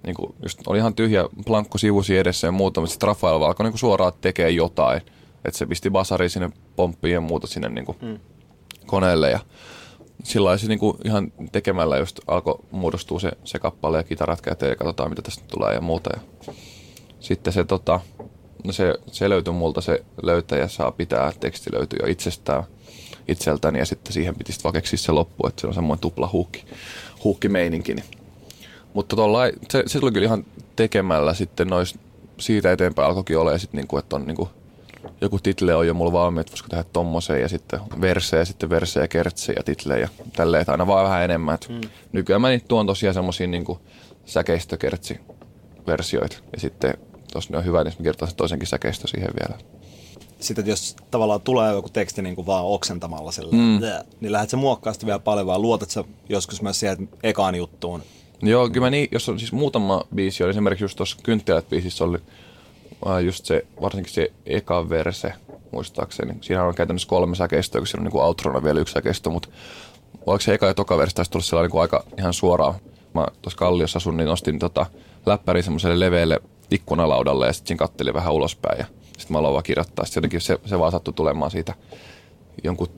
niin kuin, just oli ihan tyhjä plankko sivusi edessä ja muuta, mutta sitten Rafael alkoi niin suoraan tekee jotain. Että se pisti basari sinne pomppiin ja muuta sinne niin kuin mm. koneelle ja sillä se niin kuin ihan tekemällä just alkoi muodostua se, se kappale ja kitarat käteen ja katsotaan mitä tästä tulee ja muuta. Ja sitten se, tota, no se, se löytyi multa, se löytäjä saa pitää, teksti löytyy jo itsestään itseltäni ja sitten siihen piti sitten vakeksi se loppu, että se on semmoinen tupla huukki, huukkimeininki. Niin mutta tollai, se, se tuli kyllä ihan tekemällä sitten nois, siitä eteenpäin alkoikin olla, sitten niinku, että on niinku joku title on jo mulla valmiit, että voisiko tehdä tommosen ja sitten verse ja sitten verse ja kertse ja title ja tälleen, että aina vaan vähän enemmän. Mm. Nykyään mä niitä tuon tosiaan semmosia niinku säkeistökertsi versioita ja sitten jos ne on hyvä, niin mä kirjoitan sen toisenkin säkeistö siihen vielä. Sitten jos tavallaan tulee joku teksti niin kuin vaan oksentamalla sille, mm. niin lähdet sä muokkaa sitä vielä paljon, vaan luotat sä joskus myös siihen ekaan juttuun. Joo, kyllä mä niin, jos on siis muutama biisi, oli esimerkiksi just tuossa Kynttilät-biisissä oli just se, varsinkin se eka verse, muistaakseni. Siinä on käytännössä kolme säkeistöä, kun siinä on niin kuin outrona vielä yksi säkeistö, mutta oliko se eka ja toka verse taisi tulla sellainen niin kuin aika ihan suoraan. Mä tuossa Kalliossa asun, niin nostin tota läppäri semmoiselle leveälle ikkunalaudalle ja sitten kattelin vähän ulospäin ja sitten mä aloin vaan kirjoittaa. Sitten jotenkin se, se vaan sattui tulemaan siitä jonkun,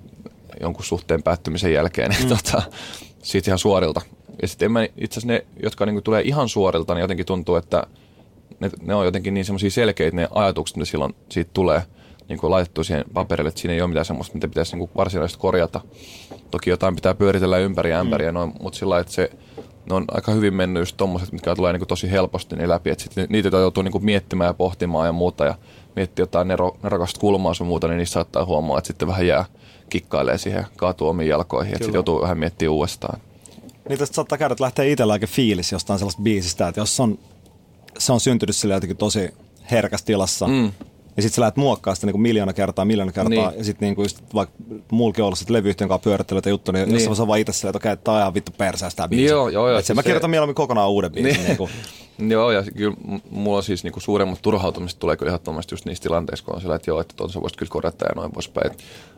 jonkun suhteen päättymisen jälkeen, niin mm. tota, siitä ihan suorilta. Ja sitten itse asiassa ne, jotka niinku tulee ihan suorilta, niin jotenkin tuntuu, että ne, ne on jotenkin niin semmoisia selkeitä ne ajatukset, mitä silloin siitä tulee niin kuin laitettu siihen paperille, että siinä ei ole mitään semmoista, mitä pitäisi niin kuin varsinaisesti korjata. Toki jotain pitää pyöritellä ympäri ja ämpäri, mm. noin, mutta sillä että se, ne on aika hyvin mennyt just tommoset, mitkä tulee niin kuin tosi helposti niin läpi, että sit niitä joutuu niin kuin miettimään ja pohtimaan ja muuta ja miettiä jotain nero, nerokasta kulmaa sun muuta, niin niissä saattaa huomaa, että sitten vähän jää kikkailee siihen, kaatuu omiin jalkoihin, että sitten joutuu vähän miettimään uudestaan. Niin tästä saattaa käydä, että lähtee itsellä aika fiilis jostain sellaista biisistä, että jos on, se on syntynyt sille jotenkin tosi herkässä tilassa, mm. Ja sitten sä lähdet muokkaa sitä niin kuin miljoona kertaa, miljoona kertaa. Niin. Ja sitten niin just vaikka mullakin on ollut levyyhtiön kanssa pyörittelyitä juttu, niin, niin. jos mä vaan itse silleen, että okei, okay, tää on ihan vittu persäästä tää biisi. Joo, joo, joo. Että siis mä kirjoitan se... mieluummin kokonaan uuden biisin. Niin. niin kuin. Joo, ja kyllä mulla on siis niinku suuremmat turhautumiset tulee kyllä ehdottomasti just niissä tilanteissa, kun on sillä, että joo, että tuon sä voisit kyllä korjata ja noin poispäin.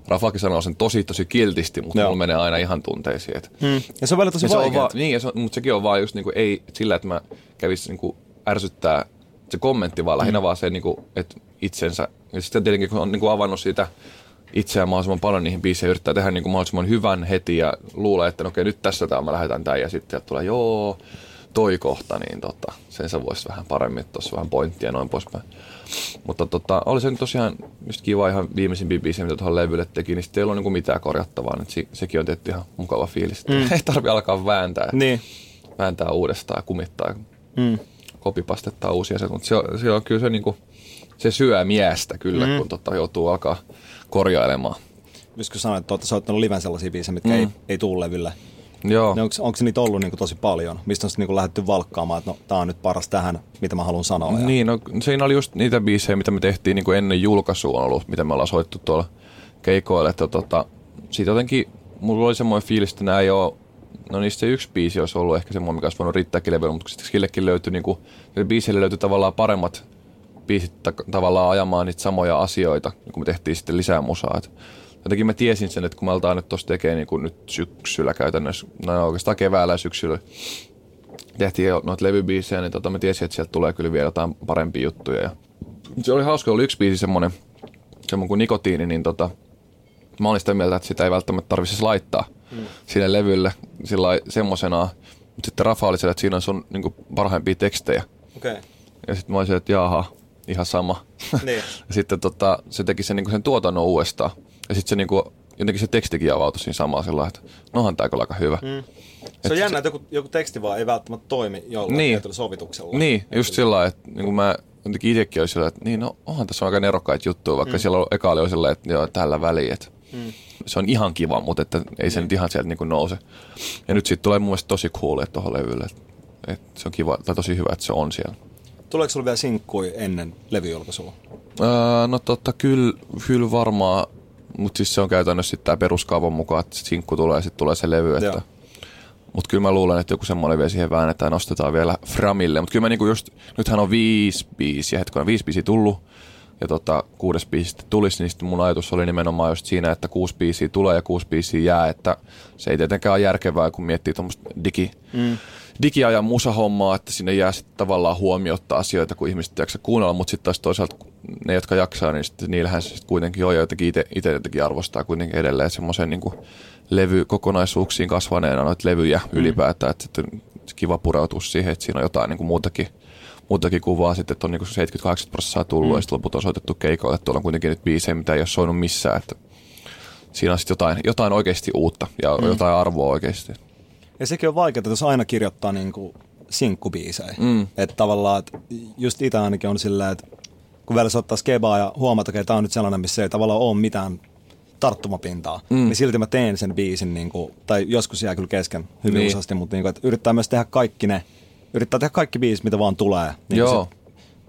Rafakin sanoo sen tosi, tosi kiltisti, mutta joo. mulla menee aina ihan tunteisiin. Että... Hmm. Ja se on välillä tosi vaikea. Niin, ja se, mutta sekin on vaan just niinku, ei sillä, että mä kävisin niinku ärsyttää se kommentti, vaan lähinnä mm. vaan se, niinku, että itsensä. Ja sitten tietenkin, kun on niinku avannut siitä itseään mahdollisimman paljon niihin biiseihin, yrittää tehdä niinku mahdollisimman hyvän heti ja luulee, että no okei, nyt tässä tämä mä lähetän tämän ja sitten tulee joo, toi kohta, niin tota, sen sä voisit vähän paremmin, tuossa vähän pointtia ja noin poispäin. Mutta tota, oli se nyt tosiaan just kiva ihan viimeisimpiä biisejä, mitä tuohon levylle teki, niin sitten ei ollut niinku mitään korjattavaa, niin se, sekin on tietty ihan mukava fiilis. Mm. ei tarvi alkaa vääntää, niin. vääntää uudestaan ja kumittaa. Mm. Kopipastettaa uusia asioita, mutta se, on, se on kyllä se, niinku, se syö miestä kyllä, mm. kun tota, joutuu alkaa korjailemaan. Pystytkö sanoa, että olette soittanut liven sellaisia biisejä, mitkä mm. ei, ei tule levylle? Joo. Niin onko, onko niitä ollut niin kuin tosi paljon? Mistä on sitten niin lähdetty valkkaamaan, että no, tämä on nyt paras tähän, mitä mä haluan sanoa? Ja... Niin, no siinä oli just niitä biisejä, mitä me tehtiin niin kuin ennen julkaisua on ollut, mitä me ollaan soittu tuolla keikoilla. Että tota, siitä jotenkin mulla oli semmoinen fiilis, että nämä ei ole No niistä se yksi biisi olisi ollut ehkä semmoinen, mikä olisi voinut riittääkin levyllä, mutta sitten sillekin löytyi, niin kuin, biisille löytyi tavallaan paremmat biisit ta- tavallaan ajamaan niitä samoja asioita, kun me tehtiin sitten lisää musaa. Et jotenkin mä tiesin sen, että kun me aletaan nyt tuossa tekemään niin nyt syksyllä käytännössä, no oikeastaan keväällä ja syksyllä, tehtiin jo noita levybiisejä, niin tota, mä tiesin, että sieltä tulee kyllä vielä jotain parempia juttuja. Ja se oli hauska, oli yksi biisi semmoinen, semmoinen kuin nikotiini, niin tota, mä olin sitä mieltä, että sitä ei välttämättä tarvitsisi laittaa mm. sille levylle sillä semmoisenaan. Mutta sitten Rafa oli siellä, että siinä on sun niin parhaimpia tekstejä. Okay. Ja sitten mä olisin, että jaha, ihan sama. Niin. ja sitten tota, se teki sen, niin sen tuotannon uudestaan. Ja sitten se niin kuin, jotenkin se tekstikin avautui siinä samaa sillä että nohan tämä aika hyvä. Mm. Se on jännä, että joku, joku teksti vaan ei välttämättä toimi jollain niin. sovituksella. Niin, just sillä lailla, että niin kuin mä jotenkin itsekin olisi sillä, että niin no onhan tässä aika nerokkaita juttuja, vaikka mm. siellä on, eka oli sillä, että joo, tällä väliin, että mm. se on ihan kiva, mutta että ei se mm. nyt ihan sieltä niin kuin nouse. Ja nyt siitä tulee mun mielestä tosi cool, että tuohon levylle, että, että se on kiva, tai tosi hyvä, että se on siellä. Tuleeko sulla vielä sinkkui ennen levyjulkaisua? Öö, no totta, kyllä, kyllä varmaan, mutta siis se on käytännössä sitten tämä peruskaavan mukaan, että sinkku tulee ja sitten tulee se levy. Että... Mutta kyllä mä luulen, että joku semmoinen vielä siihen väännetään nostetaan vielä Framille. Mutta kyllä mä niinku just, nythän on viisi biisiä, hetkinen viisi biisiä tullut. Ja tota, kuudes biisi tulisi, niin sitten mun ajatus oli nimenomaan just siinä, että kuusi biisiä tulee ja kuusi biisiä jää. Että se ei tietenkään ole järkevää, kun miettii tuommoista digi, mm digiajan musahommaa, että sinne jää sitten tavallaan huomiota asioita, kun ihmiset jaksaa kuunnella, mutta sitten taas toisaalta ne, jotka jaksaa, niin sitten niillähän se sitten kuitenkin on, jotenkin itse jotenkin arvostaa kuitenkin edelleen semmoisen niin levykokonaisuuksiin kasvaneena noita levyjä mm. ylipäätään, että, että kiva pureutua siihen, että siinä on jotain niin kuin muutakin, muutakin kuvaa sitten, että on niin 70-80 prosenttia tullut mm. ja sitten loput on soitettu keikoille, että tuolla on kuitenkin nyt biisejä, mitä ei ole soinut missään, että siinä on sitten jotain, jotain oikeasti uutta ja mm. jotain arvoa oikeasti. Ja sekin on vaikeaa, jos aina kirjoittaa niin kuin sinkkubiisejä. Mm. Että tavallaan, että just itse ainakin on silleen, että kun vielä se ottaa skebaa ja huomata, että tämä on nyt sellainen, missä ei tavallaan ole mitään tarttumapintaa, mm. niin silti mä teen sen biisin, niin kuin, tai joskus jää kyllä kesken hyvin niin. useasti, mutta niin kuin, että yrittää myös tehdä kaikki ne, yrittää tehdä kaikki biisit, mitä vaan tulee. Niin Joo.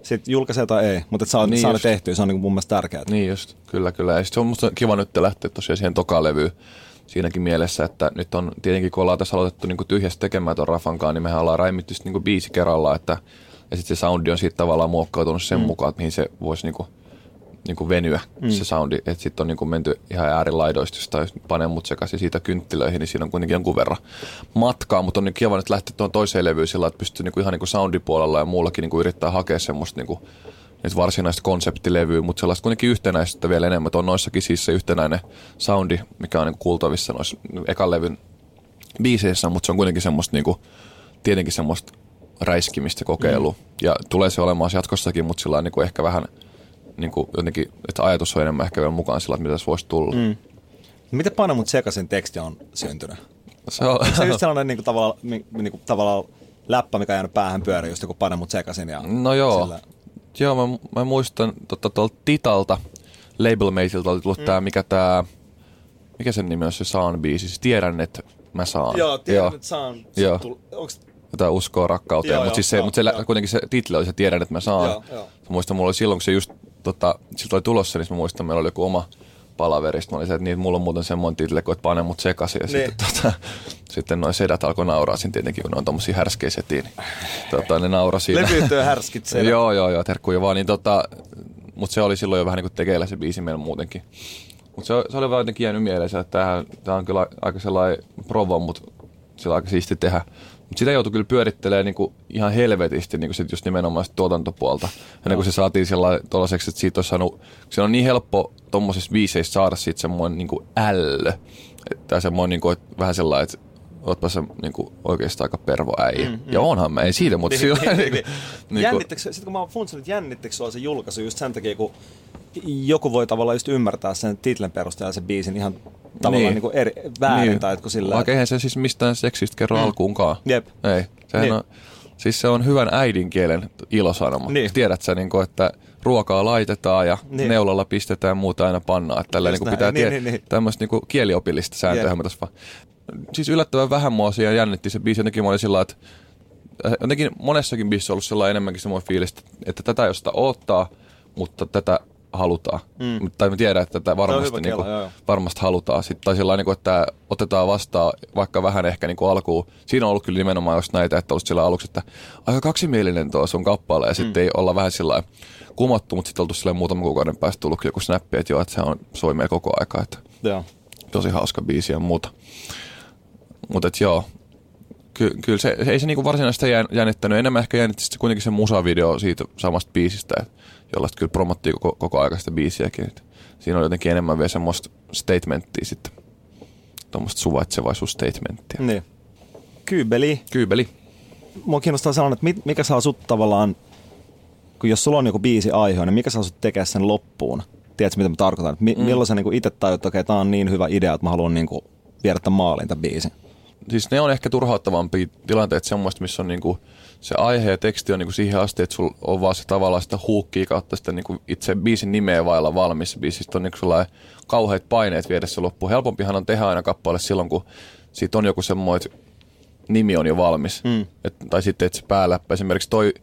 Sitten julkaisee tai ei, mutta että saa, niin saa ne tehtyä, se on niin kuin mun mielestä tärkeää. Niin just, kyllä kyllä. Ja sit se on musta kiva nyt lähteä tosiaan siihen tokalevyyn siinäkin mielessä, että nyt on tietenkin kun ollaan tässä aloitettu niin tyhjästä tekemään tuon Rafankaan, niin mehän ollaan raimittu niin biisi kerrallaan, että ja sitten se soundi on siitä tavallaan muokkautunut sen mm. mukaan, että mihin se voisi niin kuin, niin kuin venyä mm. se soundi. Että sitten on niin kuin menty ihan äärilaidoista, jos panee mut sekaisin siitä kynttilöihin, niin siinä on kuitenkin jonkun verran matkaa. Mutta on niin kiva nyt lähteä tuon toiseen levyyn sillä, että pystyy niin kuin ihan niin kuin soundipuolella ja muullakin niin kuin yrittää hakea semmoista niin kuin, nyt varsinaista konseptilevyä, mutta sellaista kuitenkin yhtenäistä vielä enemmän. On noissakin siis se yhtenäinen soundi, mikä on niin kuultavissa noissa ekan levyn biiseissä, mutta se on kuitenkin semmoista niin kuin, tietenkin semmoista räiskimistä kokeilu. Mm. Ja tulee se olemaan jatkossakin, mutta sillä on niin kuin ehkä vähän niin kuin jotenkin, että ajatus on enemmän ehkä vielä mukaan sillä, että mitä se voisi tulla. Mm. Miten Pane mut sekaisin teksti on syntynyt? Se on, se on just sellainen niin kuin, tavallaan, niin kuin, tavallaan läppä, mikä on jäänyt päähän pyöriin, just joku Pane mut sekaisin. Ja no joo, sillä... joo mä, mä muistan tota, tuolta Titalta, Labelmateilta oli tullut mm. tää, mikä tää, mikä sen nimi on se Saan biisi, siis tiedän, että mä saan. Joo, tiedän, joo. että saan. Joo. Tull, onks jotain uskoa rakkauteen, mutta siis se, mut se, kuitenkin se titli oli se tiedän, että mä saan. Joo, joo. Mä muistan, mulla oli silloin, kun se just tota, siltä oli tulossa, niin mä muistan, meillä oli joku oma palaverista. Mä olin se, että niin, mulla on muuten semmoinen titli, kun et pane mut sekaisin. Ja niin. sitten, tota, sitten noin sedät alkoi nauraa siinä tietenkin, kun ne on tommosia härskeä setiin. Niin, tota, ne nauraa siinä. Levyyttyy härskit sedät. joo, joo, joo, terkkuja vaan. Niin, tota, mutta se oli silloin jo vähän niin kuin tekeillä se biisi meillä muutenkin. Mutta se, se, oli vaan jotenkin jäänyt mieleen, että tämä on kyllä aika sellainen provo, mutta sillä aika siisti tehdä. Sitä joutui kyllä pyörittelemään niinku ihan helvetisti niinku sit just nimenomaan sit tuotantopuolta. Ennen kuin se saatiin tuollaiseksi, että siitä olisi saanut, se on niin helppo tuommoisessa biiseissä saada siitä semmoinen niinku ällö. Tai semmoinen niinku, että vähän sellainen, että ootpa se niinku oikeastaan aika pervo äijä. Mm, mm. Ja onhan mä, ei siitä, mutta niin, sillä niin, niin, niin, Jännittekö, sitten kun mä oon funtsinut, että jännittekö se julkaisu just sen takia, kun joku voi tavallaan just ymmärtää sen titlen perusteella sen biisin ihan tavallaan niin. Niin eri, väärin. Niin. Tai sillä, Vaikka eihän se siis mistään seksistä kerro mm. alkuunkaan. Jep. Ei. Sehän niin. on, siis se on hyvän äidinkielen ilosanoma. Niin. Tiedät sä, niin kuin, että ruokaa laitetaan ja niin. neulalla pistetään ja muuta aina pannaa. Että tällä niin kuin pitää niin, niin, niin. tämmöistä niin kuin kieliopillista sääntöä. Yep. Tässä Siis yllättävän vähän mua siellä jännitti se biisi. Jotenkin mä olin sillä että äh, jotenkin monessakin biisissä on ollut sellainen enemmänkin semmoinen fiilis, että tätä jos sitä odottaa, mutta tätä halutaan. Mm. Tai me tiedän, että tätä varmasti, niin kuin, varmasti halutaan. Sitten, tai sellainen, niin että otetaan vastaan vaikka vähän ehkä niin kuin alkuun. Siinä on ollut kyllä nimenomaan just näitä, että olisi sillä aluksi, että aika kaksimielinen tuo sun kappale. Ja mm. sitten ei olla vähän sillä kumottu, mutta sitten oltu sillä muutaman kuukauden päästä tullut joku snappi, että joo, että se on soimee koko aika. Että Joo. Tosi hauska biisi ja muuta. Mutta joo, Ky- kyllä se, ei se niinku varsinaisesti jännittänyt. Enemmän ehkä jännitti sitten kuitenkin se musavideo siitä samasta biisistä, jolla kyllä promottiin koko, koko aika sitä biisiäkin. Et siinä oli jotenkin enemmän vielä semmoista statementtia sitten. Tuommoista suvaitsevaisuusstatementtia. Niin. Kyybeli. Kyybeli. Mua kiinnostaa sanoa, että mikä saa sut tavallaan, kun jos sulla on joku biisi aihe, niin mikä saa sut tekemään sen loppuun? Tiedätkö, mitä mä tarkoitan? Mi- mm. Milloin sä niin itse tajut, että okay, tää on niin hyvä idea, että mä haluan niin kuin viedä tämän maaliin tämän biisin? Siis ne on ehkä turhauttavampia tilanteet semmoista, missä on niinku se aihe ja teksti on niinku siihen asti, että sulla on vaan se tavallaan sitä huukkia kautta sitä niinku itse biisin nimeä vailla valmis. Biisistä on niinku sellainen kauheat paineet viedä se loppuun. Helpompihan on tehdä aina kappale silloin, kun siitä on joku semmoinen, nimi on jo valmis. Mm. Et, tai sitten, että se pääläppä. Esimerkiksi toi,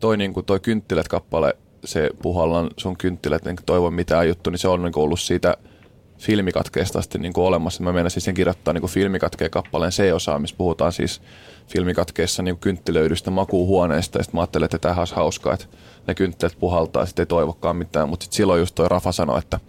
toi, niinku, toi kynttilät-kappale, se puhallan sun kynttilät, niin toivon mitään juttu, niin se on niinku ollut siitä – filmikatkeesta asti niin kuin olemassa. Mä menen siis sen kirjoittaa niin filmikatkeen kappaleen C-osaa, missä puhutaan siis filmikatkeessa niin kynttilöidystä makuuhuoneesta. Ja sitten mä ajattelin, että tämä olisi hauskaa, että ne kynttilät puhaltaa, sitten ei toivokaan mitään. Mutta sitten silloin just toi Rafa sanoi, että,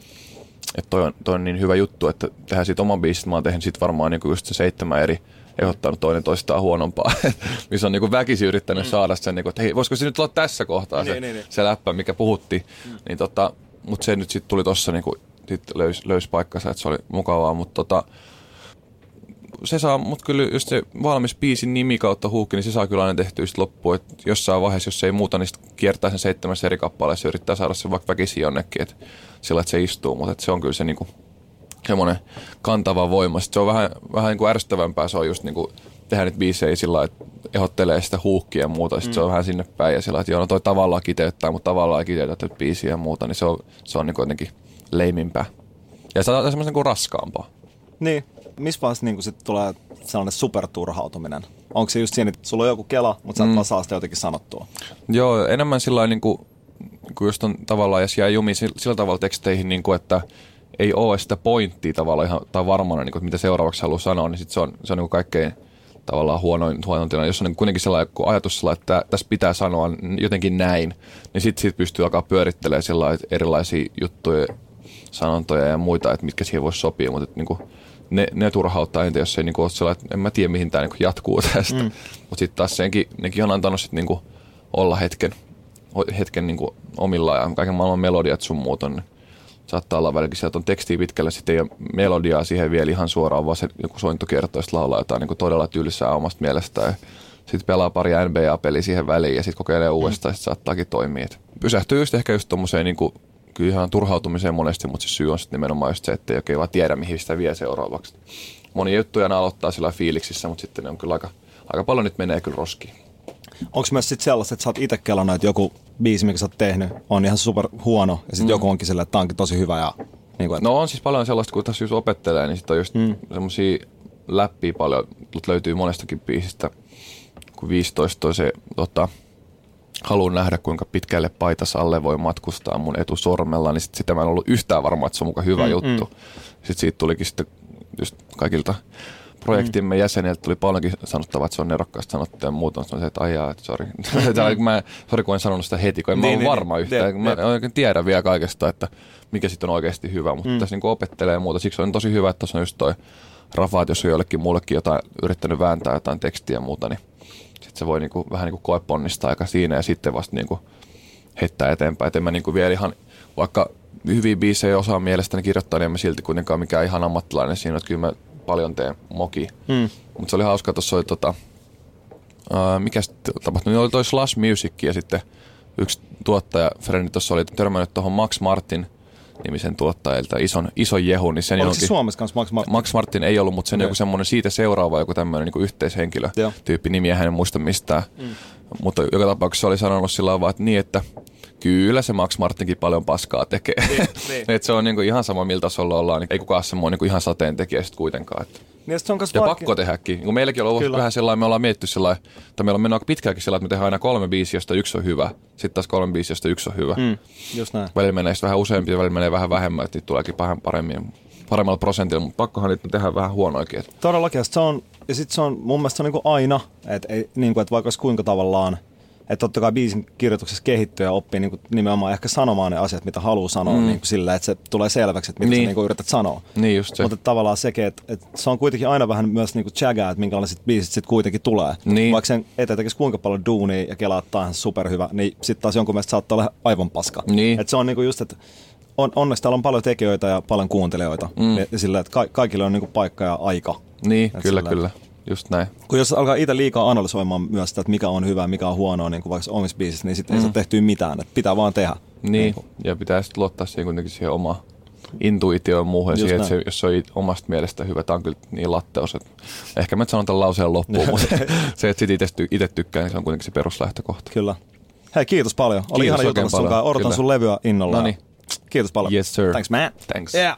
että toi, on, toi on niin hyvä juttu, että tehdään siitä oman biisin. Mä oon tehnyt sit varmaan niin kuin just se seitsemän eri ehdottanut toinen toistaan huonompaa, missä on niin kuin väkisin yrittänyt mm. saada sen, niin kuin, että hei, voisiko se nyt olla tässä kohtaa niin, se, niin, niin. se läppä, mikä puhutti. Mm. Niin tota, mutta se nyt sitten tuli tuossa niin sitten löys, löys paikkansa, että se oli mukavaa, mutta tota, se saa, mutta kyllä just se valmis biisin nimi kautta huukki, niin se saa kyllä aina tehtyä sitten loppuun, että jossain vaiheessa, jos se ei muuta, niin kiertää sen seitsemässä eri kappaleessa ja yrittää saada sen vaikka väkisin jonnekin, että sillä, että se istuu, mutta se on kyllä se niinku semmoinen kantava voima. Sitten se on vähän, vähän niinku ärsyttävämpää, se on just niinku tehdä nyt biisejä sillä että ehdottelee sitä huukkia ja muuta, sitten mm. se on vähän sinne päin ja sillä että joo, no toi tavallaan kiteyttää, mutta tavallaan ei kiteytä biisiä ja muuta, niin se on, se on niin jotenkin leimimpää. Ja se on semmoisen kuin raskaampaa. Niin. Missä vaiheessa niin sit tulee sellainen superturhautuminen? Onko se just siinä, että sulla on joku kela, mutta sä et mm. vaan saa sitä jotenkin sanottua? Joo, enemmän sillä niin kuin, kun just on tavallaan, jos jää jumiin sillä tavalla teksteihin, niin kuin, että ei ole sitä pointtia tavallaan ihan tai varmana, niin kuin, mitä seuraavaksi haluaa sanoa, niin sit se on, se on niin kuin kaikkein tavallaan huonoin, huonoin tilanne. Jos on niin kuitenkin sellainen ajatus sellainen, että tässä pitää sanoa jotenkin näin, niin sitten sit pystyy alkaa pyörittelemään erilaisia juttuja, sanontoja ja muita, että mitkä siihen voisi sopia, mutta että, niin kuin, ne, ne turhauttaa entä, jos ei niin kuin, ole sellainen, että en mä tiedä mihin tämä niin jatkuu tästä. Mm. Mutta sitten taas senkin, nekin on antanut sit, niin kuin, olla hetken, hetken niin kuin, omillaan ja kaiken maailman melodiat sun muut on, niin saattaa olla välillä, sieltä on tekstiä pitkälle, sitten ei ole melodiaa siihen vielä ihan suoraan, vaan se joku sointukertoo, laulaa jotain niin kuin todella tylsää omasta mielestään. Sitten pelaa pari NBA-peliä siihen väliin ja sitten kokeilee uudestaan, mm. sitten saattaakin toimia. Et pysähtyy just ehkä just tommoseen niin kuin kyllä ihan turhautumiseen monesti, mutta se syy on sitten nimenomaan just se, että ei oikein vaan tiedä, mihin sitä vie seuraavaksi. Moni juttuja aina aloittaa sillä fiiliksissä, mutta sitten ne on kyllä aika, aika paljon nyt menee kyllä roskiin. Onko myös sitten sellaista, että sä oot itse kelannut, että joku biisi, mikä sä oot tehnyt, on ihan super huono, ja sitten mm. joku onkin silleen, että tämä onkin tosi hyvä. Ja, niin kuin, että... No on siis paljon sellaista, kun tässä just opettelee, niin sitten on just mm. semmoisia läppiä paljon, löytyy monestakin biisistä, kun 15 on se tota, haluan nähdä, kuinka pitkälle paitas alle voi matkustaa mun etusormella, niin sit sitä mä en ollut yhtään varma, että se on muka hyvä mm, juttu. Mm. Sitten siitä tulikin sitten just kaikilta projektimme mm. jäseniltä tuli paljonkin sanottavaa, että se on nerokkaasti sanottu ja muuta. Se että aijaa, että sori. Mm. mä, sori, kun en sanonut sitä heti, kun en niin, mä ole niin, varma niin, yhtään. Niin, mä en oikein tiedä vielä kaikesta, että mikä sitten on oikeasti hyvä, mutta mm. tässä niin opettelee muuta. Siksi on tosi hyvä, että tuossa on just toi Rafa, että jos on jollekin muullekin jotain yrittänyt vääntää jotain tekstiä ja muuta, niin sitten se voi niinku, vähän niinku koeponnistaa aika siinä ja sitten vasta niinku heittää eteenpäin. Et en mä niinku vielä ihan, vaikka hyviä biisejä osaa mielestäni kirjoittaa, niin en mä silti kuitenkaan mikään ihan ammattilainen siinä, että kyllä mä paljon teen moki. Hmm. Mutta se oli hauska, tuossa oli tota, uh, mikä sitten tapahtui, niin oli toi Slash Music ja sitten yksi tuottaja, Frendi tuossa oli törmännyt tuohon Max Martin – nimisen tuottajilta, ison, ison jehu. Niin sen Oliko se Suomessa kanssa Max Martin? Max Martin ei ollut, mutta sen okay. joku semmoinen siitä seuraava joku tämmöinen niin yhteishenkilö Joo. tyyppi nimiä hän en muista mistään. Mm. Mutta joka tapauksessa oli sanonut sillä tavalla, että niin, että kyllä se Max Martinkin paljon paskaa tekee. Niin, niin. että se on niin kuin ihan sama, miltä tasolla ollaan. Niin ei kukaan semmoinen niin ihan sateen tekijä sitten kuitenkaan. Että. Niin se on ja varkin. pakko tehdäkin. Niin meilläkin on ollut Kyllä. vähän sellainen, me ollaan mietitty sellainen, että meillä on mennyt aika pitkäänkin sellainen, että me tehdään aina kolme biisiä, josta yksi on hyvä. Sitten taas kolme biisiä, josta yksi on hyvä. Mm, just näin. Välillä menee vähän useampia, välillä menee vähän vähemmän, että tuleekin vähän paremmin, paremmalla prosentilla, mutta pakkohan niitä tehdä vähän huonoikin. Todellakin, se on, ja sitten se on mun mielestä se on niin kuin aina, että, ei, niin kuin, että vaikka olisi kuinka tavallaan – että totta kai biisin kirjoituksessa kehittyy ja oppii niin kuin nimenomaan ehkä sanomaan ne asiat, mitä haluaa sanoa mm. niin kuin sillä, että se tulee selväksi, että mitä niin. sä niin kuin yrität sanoa. Niin just se. Mutta tavallaan sekin, että, että, se on kuitenkin aina vähän myös niin kuin chagaa, että minkälaiset biisit sitten kuitenkin tulee. Niin. Vaikka sen eteen tekisi kuinka paljon duunia ja kelaa ihan superhyvä, niin sitten taas jonkun mielestä saattaa olla aivan paska. Niin. Että se on niin kuin just, että on, onneksi täällä on paljon tekijöitä ja paljon kuuntelijoita. Mm. Ja sillä, että ka- kaikille on niin kuin paikka ja aika. Niin, että kyllä, sillä, kyllä. Että, Just näin. Kun jos alkaa itse liikaa analysoimaan myös sitä, että mikä on hyvä, mikä on huonoa, niin kuin vaikka omissa biisissä, niin sitten mm. ei saa tehtyä mitään. Että pitää vaan tehdä. Niin, niin ja pitää sitten luottaa siihen kuitenkin siihen omaan intuitioon muuhun siihen, että se, jos se on omasta mielestä hyvä, tämä on kyllä niin latteus, että ehkä mä sanon tämän lauseen loppuun, mutta se, että sitten itse tykkää, niin se on kuitenkin se peruslähtökohta. Kyllä. Hei, kiitos paljon. Oli kiitos ihana jutella sun kanssa. Odotan kyllä. sun levyä innolla. No niin. Kiitos paljon. Yes, sir. Thanks, man. Thanks. Yeah.